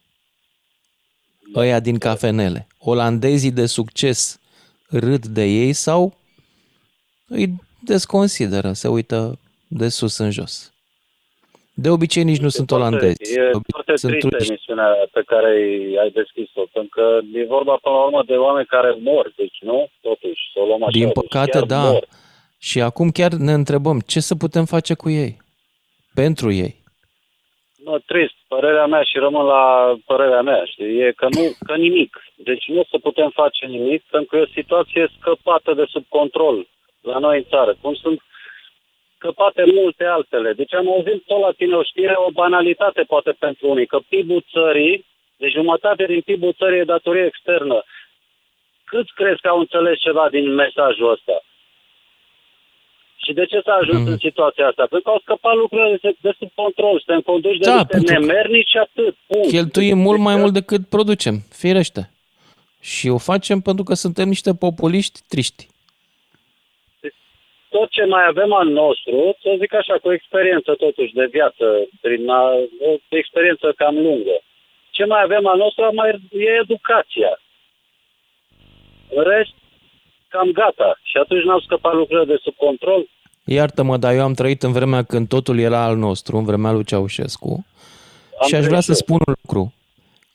Ăia din cafenele. Olandezii de succes râd de ei sau îi desconsideră, se uită de sus în jos. De obicei nici nu sunt olandezi. De E obicei foarte sunt tristă turiști. emisiunea pe care ai deschis-o, pentru că e vorba până la urmă de oameni care mor, deci nu? Totuși, să o luăm așa. Din deci păcate, chiar da. Mor. Și acum chiar ne întrebăm ce să putem face cu ei. Pentru ei. Nu, trist, părerea mea și rămân la părerea mea, știi, e că nu, că nimic. Deci nu o să putem face nimic, pentru că e o situație scăpată de sub control la noi în țară, cum sunt scăpate multe altele. Deci am auzit tot la tine o știre, o banalitate poate pentru unii, că PIB-ul țării, de jumătate din PIB-ul țării e datorie externă. Câți crezi că au înțeles ceva din mesajul ăsta? Și de ce s-a ajuns Mhm. în situația asta? Pentru că au scăpat lucrurile de, de sub control, suntem conduși de Da, niște pentru că nemernici și atât. Punct. Cheltuim mult mai mult decât producem, firește. Și o facem pentru că suntem niște populiști triști. Tot ce mai avem al nostru, să zic așa, cu experiență totuși de viață, prin a, o experiență cam lungă. Ce mai avem al nostru mai e educația. În rest, cam gata. Și atunci n-au scăpat lucrurile de sub control. Iartă-mă, dar eu am trăit în vremea când totul era al nostru, în vremea lui Ceaușescu. Am și aș vrea trăit să eu. spun un lucru.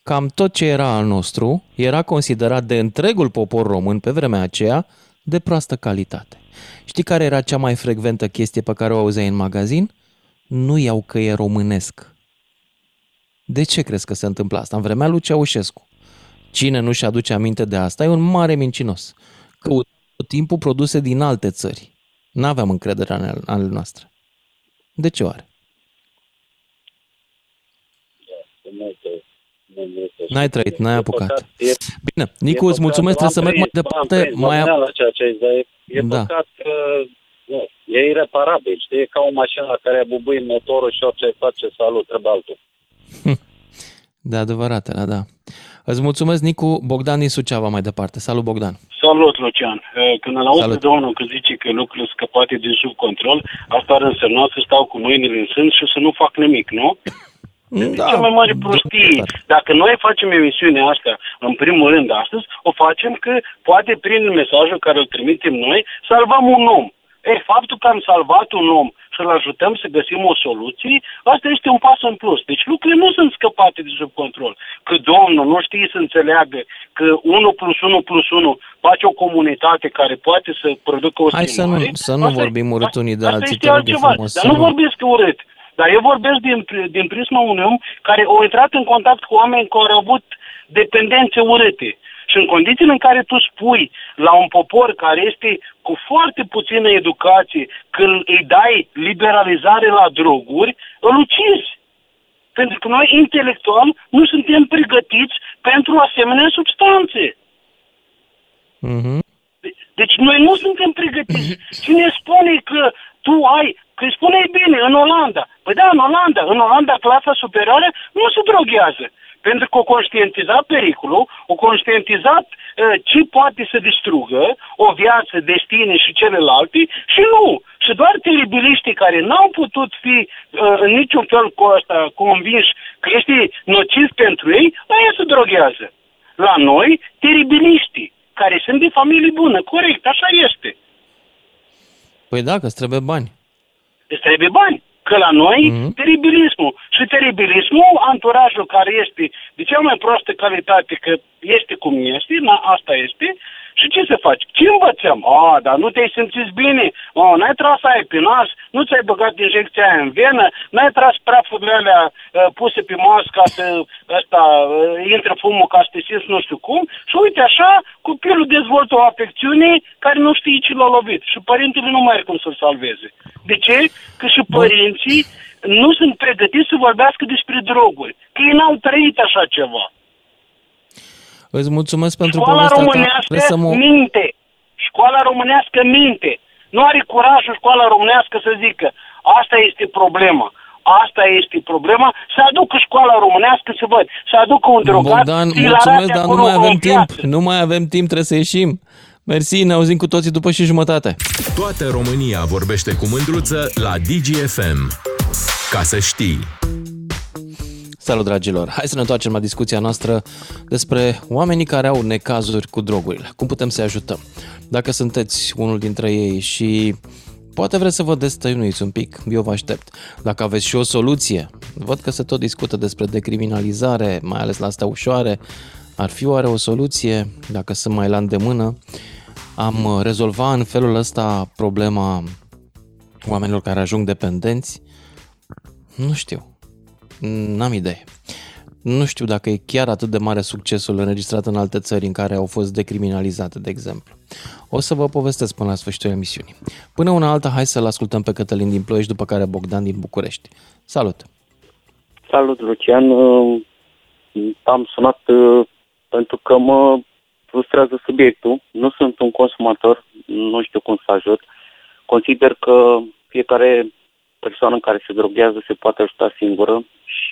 Cam tot ce era al nostru era considerat de întregul popor român pe vremea aceea de proastă calitate. Știi care era cea mai frecventă chestie pe care o auzeai în magazin? Nu iau că e românesc. De ce crezi că se întâmplă asta? În vremea lui Ceaușescu. Cine nu-și aduce aminte de asta e un mare mincinos. Căutăm tot timpul produse din alte țări. N-aveam încredere în ale noastre. De ce oare? Sunt multe, multe. N-ai trăit, n-ai E apucat. păcat, e- Bine, e Nicu, îți păcat, mulțumesc, l-am trebuie să merg mai prins, l-am departe. prins, mă Mai gândeam am... la ceea ce ai zis, dar e, e Da. păcat că nu, e ireparabil, știi? E ca o mașină la care bubui motorul și orice ai face, salut, trebuie altul. (laughs) De adevărat, era, da. Îți mulțumesc, Nicu. Bogdan din Suceava mai departe. Salut, Bogdan. Salut, Lucian. Eh, Când îl aud Salut. pe domnul că zice că lucrurile sunt scăpate din sub control, asta ar însemna să stau cu mâinile în sân și să nu fac nimic, nu? Da, Cea mai mare prostie. Dacă noi facem emisiunea asta, în primul rând astăzi, o facem că poate prin mesajul care îl trimitem noi, salvăm un om. Ei, faptul că am salvat un om și îl ajutăm să găsim o soluție, asta este un pas în plus. Deci lucrurile nu sunt scăpate de sub control. Că Domnul nu știe să înțeleagă că 1 plus 1 plus 1 face o comunitate care poate să producă o Hai să nu, schimbare, să nu asta- vorbim urât unii de Asta alții, este te rog eu altceva. frumos. Dar să nu vorbesc urât. Dar eu vorbesc din, pri- din prisma unui om care a intrat în contact cu oameni care au avut dependențe urâte. Și în condițiile în care tu spui la un popor care este cu foarte puțină educație, când îi dai liberalizare la droguri, îl ucizi. Pentru că noi, intelectual, nu suntem pregătiți pentru asemenea substanțe. Mhm. Deci noi nu suntem pregătiți. Cine spune că tu ai, că îi spune bine, în Olanda. Păi da, în Olanda. În Olanda, clasa superioară nu se droghează. Pentru că o conștientizat pericolul, o conștientizat uh, ce poate să distrugă o viață, destine și celelalte și nu. Și doar teribiliștii care n-au putut fi uh, în niciun fel cu asta convinși că este nociv pentru ei, aia se droghează. La noi, teribiliștii care sunt de familie bună, corect, așa este. Păi da, că îți trebuie bani. Îți trebuie bani. Că la noi, mm-hmm. teribilismul. Și teribilismul, anturajul care este de cea mai proastă calitate, că este cum este, na, asta este, și ce se face? Ce învățăm? A, dar nu te-ai simțit bine? A, n-ai tras aia pe nas? Nu ți-ai băgat injecția aia în venă? N-ai tras prafurile alea uh, puse pe masă ca să ăsta, uh, intre fumul ca să te simți nu știu cum? Și uite așa, copilul dezvoltă o afecțiune care nu știe ce l-a lovit. Și părintele nu mai are cum să-l salveze. De ce? Că și părinții nu sunt pregătiți să vorbească despre droguri. Că ei n-au trăit așa ceva. Îți mulțumesc pentru Școala povestea ta. românească Trebuie să mă... minte. Școala românească minte. Nu are curajul școala românească să zică asta este problema. Asta este problema. Să aducă școala românească să văd. Să aducă un drogat. Bogdan, să-l mulțumesc, arate dar nu acolo mai o avem timp. viață. Nu mai avem timp, trebuie să ieșim. Mersi, ne auzim cu toții după și jumătate. Toată România vorbește cu mândruță la DGFM. Ca să știi. Salut, dragilor! Hai să ne întoarcem la discuția noastră despre oamenii care au necazuri cu drogurile. Cum putem să-i ajutăm? Dacă sunteți unul dintre ei și poate vreți să vă destăinuiți un pic, eu vă aștept. Dacă aveți și o soluție, văd că se tot discută despre decriminalizare, mai ales la astea ușoare, ar fi oare o soluție, dacă sunt mai la îndemână, am rezolva în felul ăsta problema oamenilor care ajung dependenți? Nu știu. N-am idee. Nu știu dacă e chiar atât de mare succesul înregistrat în alte țări în care au fost decriminalizate, de exemplu. O să vă povestesc până la sfârșitul emisiunii. Până una alta, hai să-l ascultăm pe Cătălin din Ploiești, după care Bogdan din București. Salut! Salut, Lucian. Uh, Am sunat uh, pentru că mă frustrează subiectul. Nu sunt un consumator, nu știu cum să ajut. Consider că fiecare persoană care se droghează se poate ajuta singură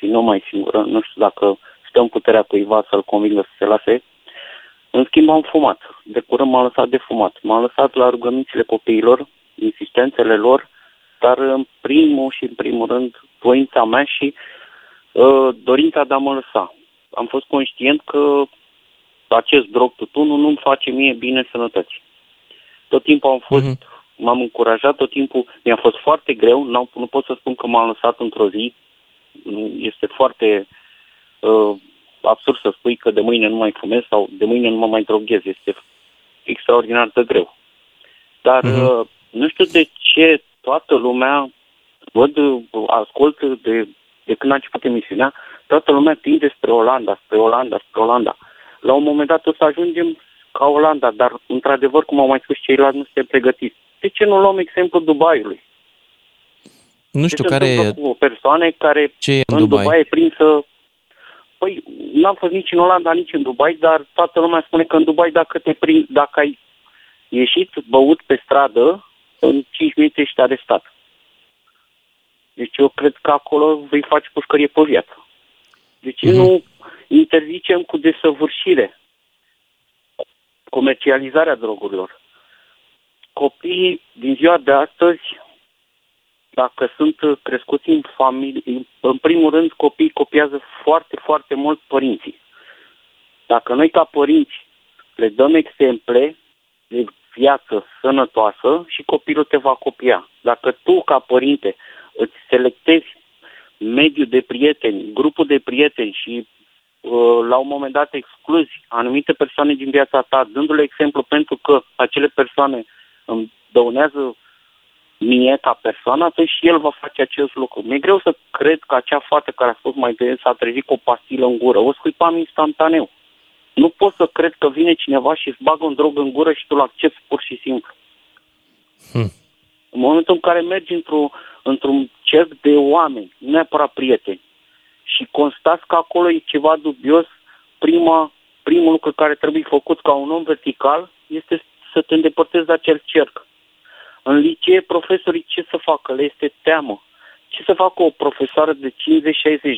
și nu mai singură. Nu știu dacă stă în puterea cuiva să-l convingă să se lase. În schimb, am fumat. De curând m-am lăsat de fumat. M-am lăsat la rugămințile copiilor, insistențele lor, dar în primul și în primul rând voința mea și uh, dorința de a mă lăsa. Am fost conștient că acest drog tutunul nu-mi face mie bine sănătății. Tot timpul am fost, mm-hmm. m-am încurajat, tot timpul mi-a fost foarte greu, n-am, nu pot să spun că m-am lăsat într-o zi, Nu- este foarte uh, absurd să spui că de mâine nu mai fumez sau de mâine nu mă mai droghez, este extraordinar de greu. Dar Mhm. uh, nu știu de ce toată lumea, văd, uh, ascult de, de când a început emisiunea, toată lumea tinde spre Olanda, spre Olanda, spre Olanda. La un moment dat o să ajungem ca Olanda, dar într-adevăr, cum au mai spus ceilalți, nu suntem pregătiți. De ce nu luăm exemplu Dubaiului? Nu știu ce se care întâmplă e... cu o persoană care Ce e în în Dubai? Dubai e prinsă... Păi, n-am fost nici în Olanda, nici în Dubai, dar toată lumea spune că în Dubai dacă te prind, dacă ai ieșit băut pe stradă, în 5 minute ești arestat. Deci eu cred că acolo vei face pușcărie pe viață. De ce nu interzicem cu desăvârșire comercializarea drogurilor? Copiii din ziua de astăzi dacă sunt uh, crescuți în familie, în primul rând copiii copiază foarte, foarte mult părinții. Dacă noi ca părinți le dăm exemple de viață sănătoasă și copilul te va copia. Dacă tu ca părinte îți selectezi mediul de prieteni, grupul de prieteni și uh, la un moment dat excluzi anumite persoane din viața ta, dându-le exemplu pentru că acele persoane îmi dăunează mie ca persoană, atunci și el va face acest lucru. Mi-e greu să cred că acea fată care a spus mai devreme s-a trezit cu o pastilă în gură. O scuipam instantaneu. Nu pot să cred că vine cineva și îți bagă un drog în gură și tu îl accepti pur și simplu. Hmm. În momentul în care mergi într-o, într-un cerc de oameni, nu neapărat prieteni, și constați că acolo e ceva dubios, prima, primul lucru care trebuie făcut ca un om vertical este să te îndepărtezi de acel cerc. În licee, profesorii ce să facă? Le este teamă. Ce să facă o profesoară de 50-60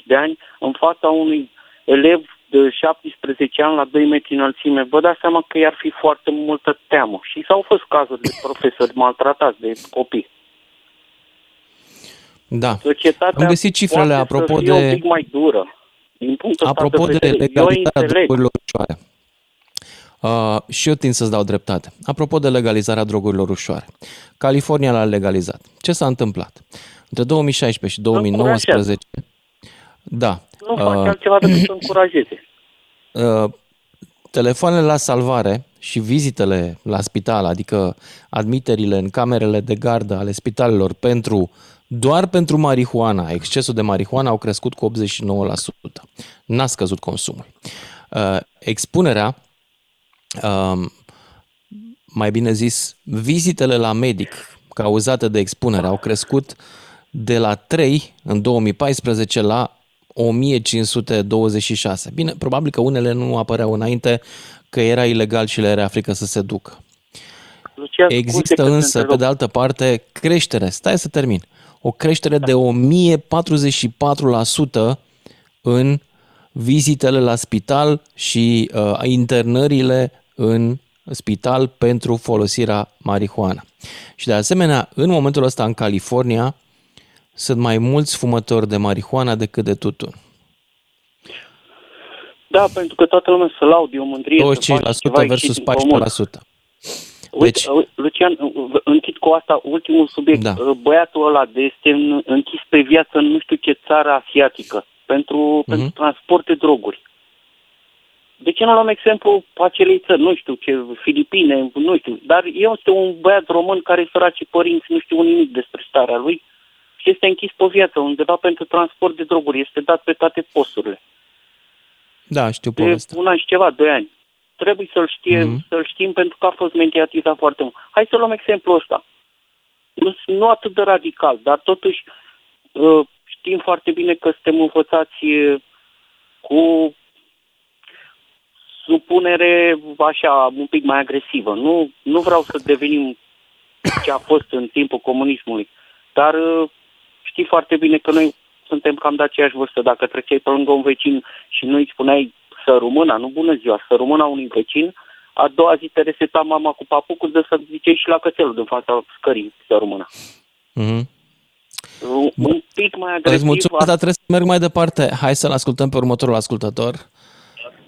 de ani în fața unui elev de 17 ani la 2 metri înălțime? Vă dați seama că i-ar fi foarte multă teamă. Și s-au fost cazuri de profesori maltratați de copii. Da. Societatea Am găsit cifrele poate apropo să fie de- un pic mai dură. Din punctul ăsta Apropo de de vedere. Eu legalitatea înțeleg. drogurilor ușoare. Uh, și eu tind să-ți dau dreptate. Apropo de legalizarea drogurilor ușoare. California l-a legalizat. Ce s-a întâmplat? Între 2016 și 2019... Da. Nu face altceva decât să încurajeze. (clears throat) Uh, telefoanele la salvare și vizitele la spital, adică admiterile în camerele de gardă ale spitalelor pentru doar pentru marihuana, excesul de marihuana au crescut cu 89%. N-a scăzut consumul. Uh, expunerea, um, mai bine zis, vizitele la medic cauzate de expunere au crescut de la 3 în 2014 la 1526. Bine, probabil că unele nu apăreau înainte că era ilegal și le era frică să se ducă. Lucian, Există însă, pe de altă parte, creștere. Stai să termin. O creștere de 1044% în vizitele la spital și uh, internările în spital pentru folosirea marihuana. Și de asemenea, în momentul ăsta în California sunt mai mulți fumători de marihuana decât de tutun. Da, pentru că toată lumea se laudă, e o mândrie. 25% versus 14%. Deci, Uite, Lucian, închid cu asta ultimul subiect. Da. Băiatul ăla de este închis pe viață în nu știu ce țară asiatică pentru, uh-huh. pentru transport de droguri. De ce nu luăm exemplu acelei țări, nu știu ce, Filipine, nu știu, dar este un băiat român care săraci părinți, nu știu nimic despre starea lui și este închis pe viață undeva pentru transport de droguri, este dat pe toate posturile. Da, știu De povestea. un an și ceva, doi ani. Trebuie să-l, știe, Mhm. mm-hmm. să-l știm pentru că a fost mediatizat foarte mult. Hai să luăm exemplul ăsta. Nu, nu atât de radical, dar totuși uh, știm foarte bine că suntem învățați uh, cu supunere așa un pic mai agresivă. Nu, nu vreau să devenim ce a fost în timpul comunismului, dar uh, știi foarte bine că noi suntem cam de aceeași vârstă. Dacă treceai pe lângă un vecin și nu îi spuneai să rămână, nu bună ziua, să rămână unui vecin, a doua zi te reseta mama cu papucul de să ziceai și la cățelul din fața scării să rămână. Mhm. Un, un pic mai Îți agresiv. mulțumesc, dar trebuie să merg mai departe. Hai să-l ascultăm pe următorul ascultător.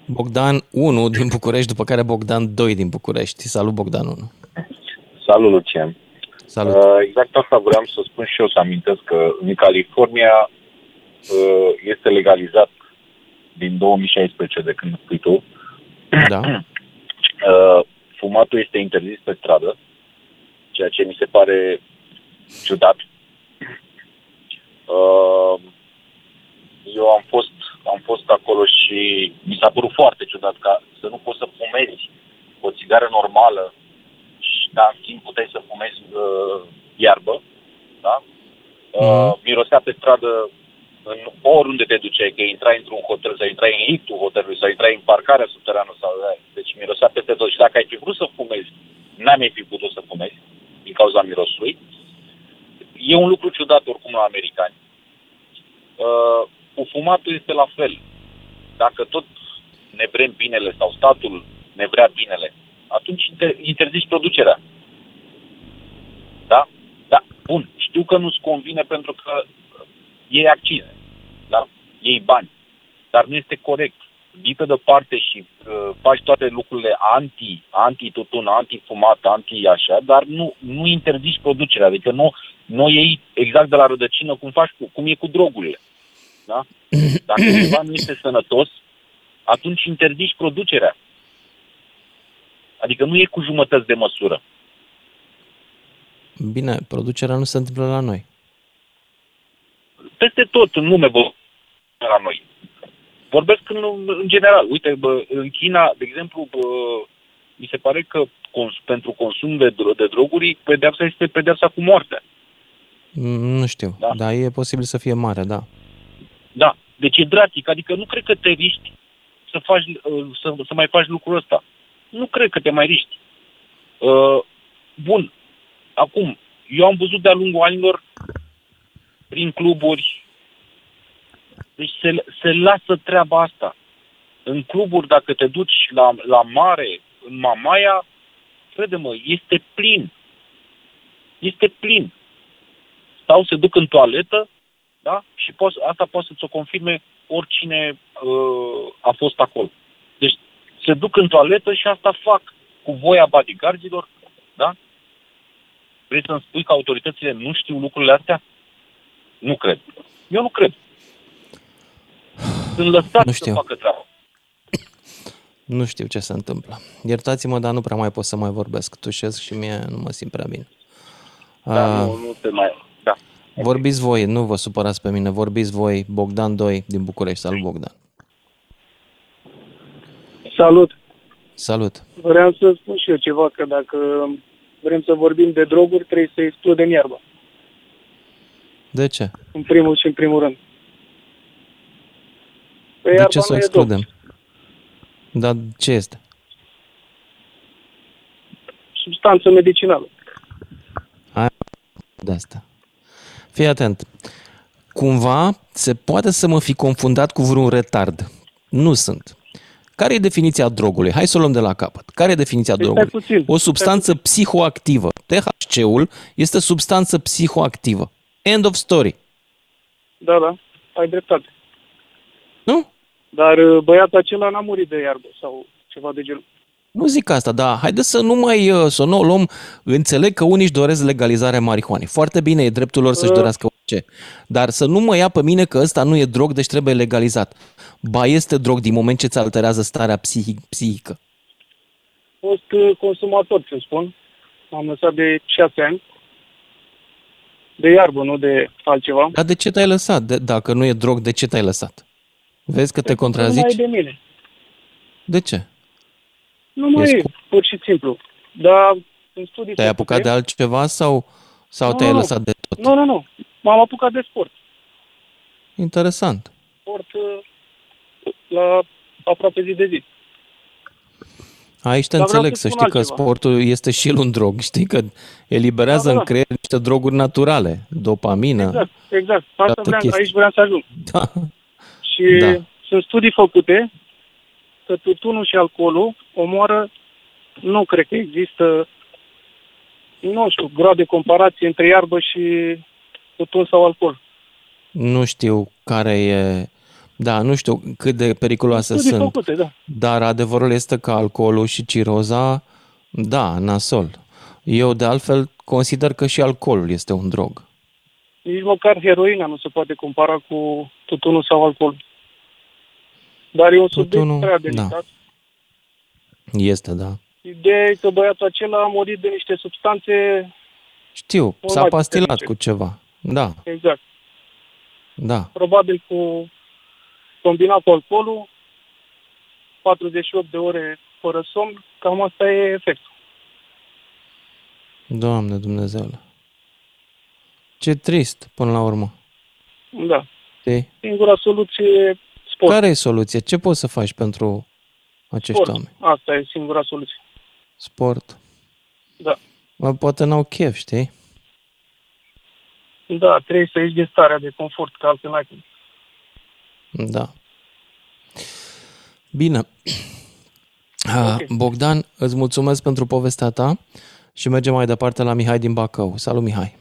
Bogdan 1 din București, după care Bogdan 2 din București. Salut, Bogdan 1. Salut, Lucian. Salut. Uh, exact asta vreau să spun și eu, să amintesc că în California uh, este legalizat din 2016, de când spui tu. Da. (clears throat) Uh, fumatul este interzis pe stradă, ceea ce mi se pare ciudat. Uh, eu am fost, am fost acolo și mi s-a părut foarte ciudat ca să nu poți să fumezi o țigară normală și da, în timp puteai să fumezi uh, iarbă, da? Uh, mirosea pe stradă în oriunde te duceai, că intrai într-un hotel, sau intrai în liftul hotelului, sau intrai în parcarea subterană, sau, deci mirosea peste tot. Și dacă ai fi vrut să fumezi, n-am mai fi putut să fumezi din cauza mirosului. E un lucru ciudat oricum la americani. Uh, cu fumatul este la fel. Dacă tot ne vrem binele sau statul ne vrea binele, atunci inter- interzici producerea. Da? Da, bun. Știu că nu-ți convine pentru că iei accize, da? iei bani, dar nu este corect. Vii pe de parte și uh, faci toate lucrurile anti, anti-tutun, anti-fumat, anti-așa, dar nu, nu interzici producerea, adică nu, nu o iei exact de la rădăcină cum faci cu, cum e cu drogurile. Da? Dacă ceva nu este sănătos, atunci interzici producerea. Adică nu e cu jumătăți de măsură. Bine, producerea nu se întâmplă la noi. peste tot în lume vă la noi. Vorbesc în, în general. Uite, bă, în China, de exemplu, bă, mi se pare că cons, pentru consum de, dro- de droguri, pedeapsa este pedeapsa cu moartea. Mm, Nu știu, da. dar e posibil să fie mare, da. Da, deci e drastic. Adică nu cred că te riști să, faci, uh, să, să mai faci lucrul ăsta. Nu cred că te mai riști. Uh, bun, acum, eu am văzut de-a lungul anilor prin cluburi, deci se, se lasă treaba asta. În cluburi, dacă te duci la, la mare, în Mamaia, crede-mă, este plin. Este plin. Sau se duc în toaletă, da? Și poți, asta poate să-ți o confirme oricine uh, a fost acolo. Deci se duc în toaletă și asta fac cu voia bodyguardilor, da? Vrei să-mi spui că autoritățile nu știu lucrurile astea? Nu cred. Eu nu cred. Sunt lăsați Nu să știu. facă treaba. Nu știu ce se întâmplă. Iertați-mă, dar nu prea mai pot să mai vorbesc. Tușesc și mie nu mă simt prea bine. Da, Ah, nu, nu te mai... Da. Vorbiți voi, nu vă supărați pe mine, vorbiți voi, Bogdan 2 din București. Salut, Bogdan. Salut! Salut. Vreau să spun și eu ceva, că dacă vrem să vorbim de droguri, trebuie să excludem iarba, De ce? în primul și în primul rând. Păi De iarba ce să o nu e drog. excludem? Dar ce este? Substanță medicinală. Hai de asta. Fii atent. Cumva se poate să mă fi confundat cu vreun retard. Nu sunt. Care e definiția drogului? Hai să o luăm de la capăt. Care e definiția Păi drogului? stai puțin, O substanță psihoactivă. THC-ul este substanță psihoactivă. End of story. Da, da, ai dreptate. Nu? Dar uh, băiatul acela n-a murit de iarbă sau ceva de genul. Nu zic asta, dar haideți să nu mai, uh, să nu o luăm, înțeleg că unii își doresc legalizarea marihuanei. Foarte bine, e dreptul lor să-și Uh. dorească orice. Dar să nu mă ia pe mine că ăsta nu e drog, deci trebuie legalizat. Ba este drog din moment ce ți alterează starea psihic, psihică. Fost uh, consumator, să spun. Am lăsat de șase ani. De iarbă, nu de altceva. Dar de ce te-ai lăsat? De, dacă nu e drog, de ce te-ai lăsat? Vezi că te Nu mai contrazici? e de mine. De ce? Nu mai Ești e, pur și simplu. Dar în studii Te-ai făcute- apucat de altceva sau, sau Nu, te-ai nu. lăsat de tot? Nu, nu, nu. M-am apucat de sport. Interesant. Sport uh, la aproape zi de zi. Aici te Dar vreau înțeleg, să să spun știi că altceva. sportul este și el un drog. (laughs) Știi că eliberează Da, da, în da. creier niște droguri naturale, dopamină. Exact, exact. Asta Toate vreau, chestii. aici vreau să ajung. Da. Și Da. sunt studii făcute că tutunul și alcoolul omoară, nu cred că există, nu știu, grad de comparație între iarbă și tutun sau alcool. Nu știu care e... Da, nu știu cât de periculoase Studii sunt. făcute, da. Dar adevărul este că alcoolul și ciroza, da, nasol. Eu, de altfel, consider că și alcoolul este un drog. Nici măcar heroina nu se poate compara cu tutunul sau alcool. Dar e un subiect Tutunul, prea da. delicat. Este, da. Ideea e că băiatul acela a murit de niște substanțe Știu, Mult s-a mai pastilat puternice. cu ceva. Da, exact. da. probabil cu combinat cu alcoolul, 48 de ore fără somn, cam asta e efectul. Doamne Dumnezeule. Ce trist, până la urmă. Da. Știi? Singura soluție e sport. Care e soluția? Ce poți să faci pentru acești sport. oameni? Asta e singura soluție. Sport. Da. Mă, poate n-au chef, știi? Da, trebuie să ieși din starea de confort, că altfel n-ai cum. Da. Bine. (clears throat) Ah, Bogdan, îți mulțumesc pentru povestea ta și mergem mai departe la Mihai din Bacău. Salut, Mihai.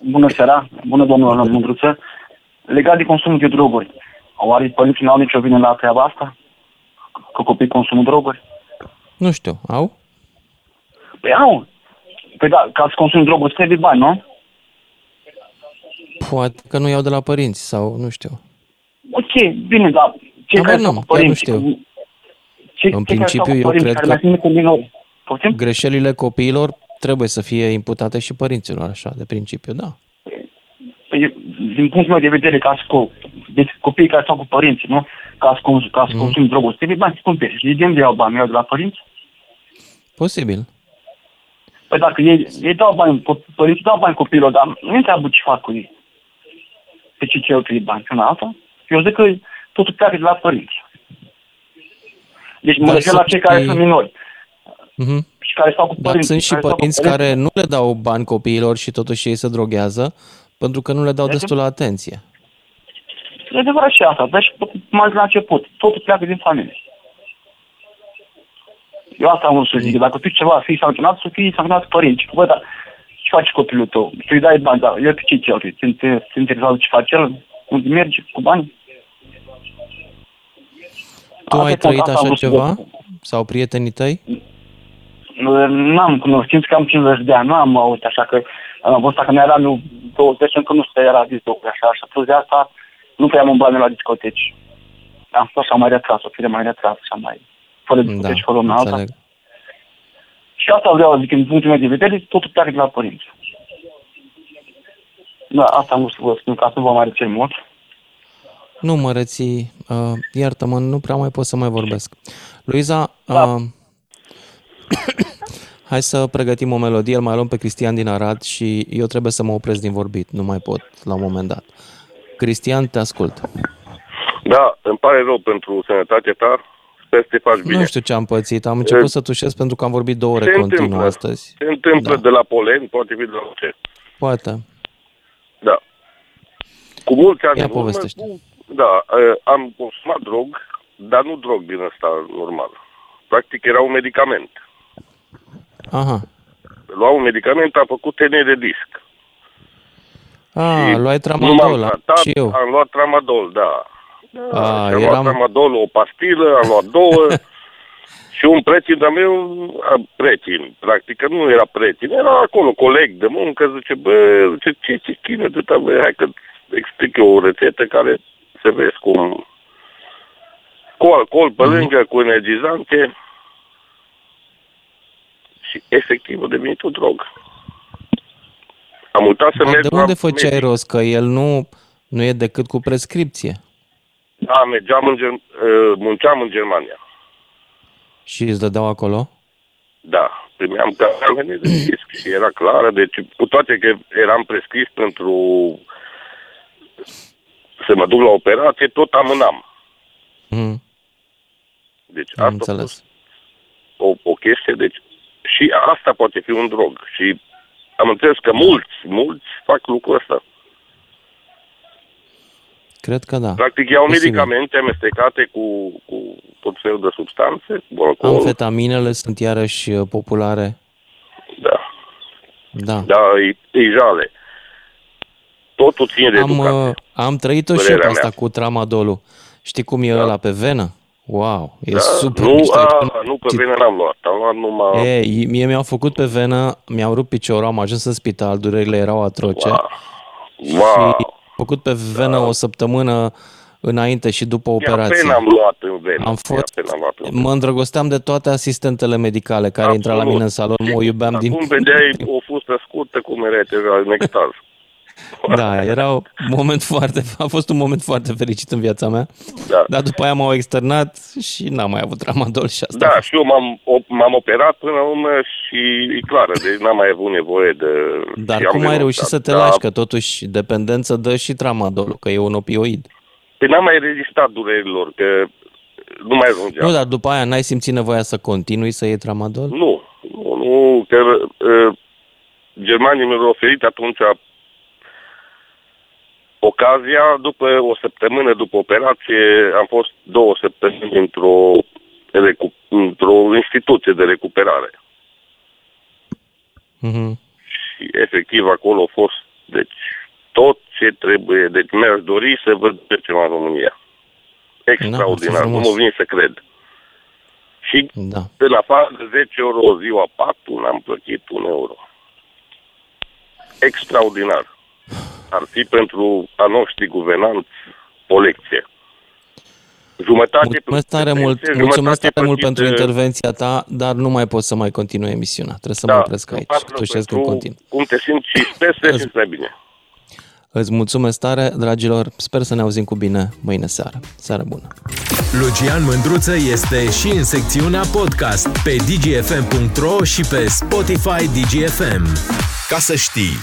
Bună seara, bună domnul Mândruță. Legat de consumul de droguri, oare părinții nu au nicio vină la treaba asta? Că copiii consumă droguri? Nu știu, au? Păi au. Păi da, ca să consumi droguri trebuie bani, nu? Poate că nu iau de la părinți sau nu știu. Ok, bine, dar cei Habar care n-am, stau cu chiar nu părinții, știu. cei, În cei care stau principiu, cu eu părinții cred care că- mai sunt cu minori, poftim? Greșelile copiilor trebuie să fie imputate și părinților, așa, de principiu, da. Păi, din punctul meu de vedere, ca să co- deci copiii care stau cu părinții, nu? Ca să, cons- ca să Mm. consumi droguri, trebuie bani să cumperi. Și de unde iau bani? Iau de la părinți? Posibil. Păi dacă ei, ei dau bani, co- părinții dau bani copiilor, dar nu întreabă ce fac cu ei. Pe ce cheltuie bani, pe una alta. Eu zic că totul pleacă de la părinți. Deci mă Dar refer la sunt cei care și- sunt minori Mhm. și care stau cu Dar părinții. sunt și care stau cu părinți care nu le dau bani copiilor și totuși ei se droghează pentru că nu le dau Deci- destulă atenție. E adevărat și asta, dar și mai zis la început, totul pleacă din familie. Eu asta am vrut să zic, dacă tu ceva fii sancționat, să fii sancționat părinți. Bă, dar ce face copilul tău? Tu îi dai bani, dar el pe ce cheltuie? Ți te ți interesează ce face el? Unde merge cu bani? Tu Asta ai e trăit asta am așa vrut să ceva? zic. sau prietenii tăi? N-am cunoștință că am 50 de ani, nu am auzit așa că am văzut că mi-era anul 20 încă nu se era zis lucruri așa și plus de asta nu prea am umblat la discoteci. Am fost așa mai retras, o fire mai retras, așa mai fără discoteci, fără una alta. înțeleg. Și asta vreau să zic, în punctul meu de vedere, totul pleacă de la părinți. Da, asta am vrut să vă spun, ca să vă mai rețin mult. Nu mă reții, uh, iartă-mă, nu prea mai pot să mai vorbesc. Luiza, Da. uh, (coughs) hai să pregătim o melodie, îl mai luăm pe Cristian din Arad și eu trebuie să mă opresc din vorbit, nu mai pot la un moment dat. Cristian, te ascult. Da, îmi pare rău pentru sănătatea ta. Sper să te faci bine. Nu știu ce am pățit, am început să tușesc pentru că am vorbit două ore Se continuu întâmplă. astăzi. Se întâmplă Da. de la polen, poate fi de la ce. Poate. Da. Cu mulți ani Ia în urmă, povestește. cu- da, eh, am consumat drog, dar nu drog din ăsta normal. Practic era un medicament. Aha. Lua un medicament, am făcut tene de disc. Ah, luai nu m-am tramadol, am tratat, și eu. am luat tramadol, da. Ah, am luat eram... tramadol, o pastilă, am luat două (laughs) și un prieten de meu, a, prieten, practic, că nu era prieten, era acolo, coleg de muncă, zice, bă, zice, ce, ce chină de ta, bă, hai că explic eu o rețetă care se vezi cum cu alcool pe lângă, cu energizante și efectiv a devenit o drog. Am uitat să Bă, merg de la unde făceai medic. rost? Că el nu, nu e decât cu prescripție. Da, mergeam în Germ- uh, munceam în Germania. Și îți dădeau acolo? Da, primeam carne de disc și era clară, deci cu toate că eram prescris pentru să mă duc la operație, tot amânam. Mm, Deci am asta a înțeles. fost o, o chestie, deci și asta poate fi un drog. Și am înțeles că mulți, mulți fac lucrul ăsta. Cred că da. Practic iau Posibil. medicamente amestecate cu, cu tot felul de substanțe, cu alcool. Amfetaminele sunt iarăși uh, populare. Da. Da. Da, e, e jale. Totul ține de Am, educație. uh, am trăit-o și eu Părerea pe asta mea. cu tramadolul. Știi cum e ăla pe venă? Wow, e Da, super nu, mișto. a, nu pe venă n-am luat, am luat numai... E, mie mi-au făcut pe venă, mi-au rupt piciorul, am ajuns în spital, durerile erau atroce. Wow. Și făcut pe venă o săptămână înainte și după operație. Pena am luat în venă. Am fost, Pena am luat în venă. mă îndrăgosteam de toate asistentele medicale care intra la mine în salon, mă iubeam din... Acum vedeai o fustă scurtă cum era deja în extaz. (laughs) Da, era un moment foarte, a fost un moment foarte fericit în viața mea, Da. dar după aia m-au externat și n-am mai avut tramadol și asta. Da, și eu m-am, o- m-am operat până la urmă și e clară, deci n-am mai avut nevoie de... Dar și am cum ai renunțat. reușit să te Da, lași, că totuși dependență dă și tramadolul, că e un opioid. Păi n-am mai rezistat durerilor, că nu mai ajungea. Nu, dar după aia n-ai simțit nevoia să continui să iei tramadol? Nu, nu, nu că uh, Germania mi-a oferit atunci ocazia, după o săptămână după operație, am fost două săptămâni într-o, recu- într-o instituție de recuperare. Mhm. Și efectiv acolo a fost, deci, tot ce trebuie. Deci mi-aș dori să văd ce ceva în România. Extraordinar, nu frumos. mă vine să cred. Și Da. de la afară de 10 euro o ziua patul, am plătit un euro. Extraordinar. (sighs) Ar fi pentru a noștri guvernanți o lecție. Jumătate Mulțumesc tare pe mult, pensie, mulțumesc jumătate tare mult plătit pentru de- intervenția ta, dar nu mai pot să mai continui emisiunea. Trebuie să Da, mă opresc îmi aici. pare rău Tușesc în pentru continuu. Cum te simți și sper să te simți mai bine. Îți mulțumesc tare, dragilor. Sper să ne auzim cu bine mâine seară. Seară bună! Lucian Mândruță este și în secțiunea podcast pe dgfm.ro și pe Spotify DGFM. Ca să știi!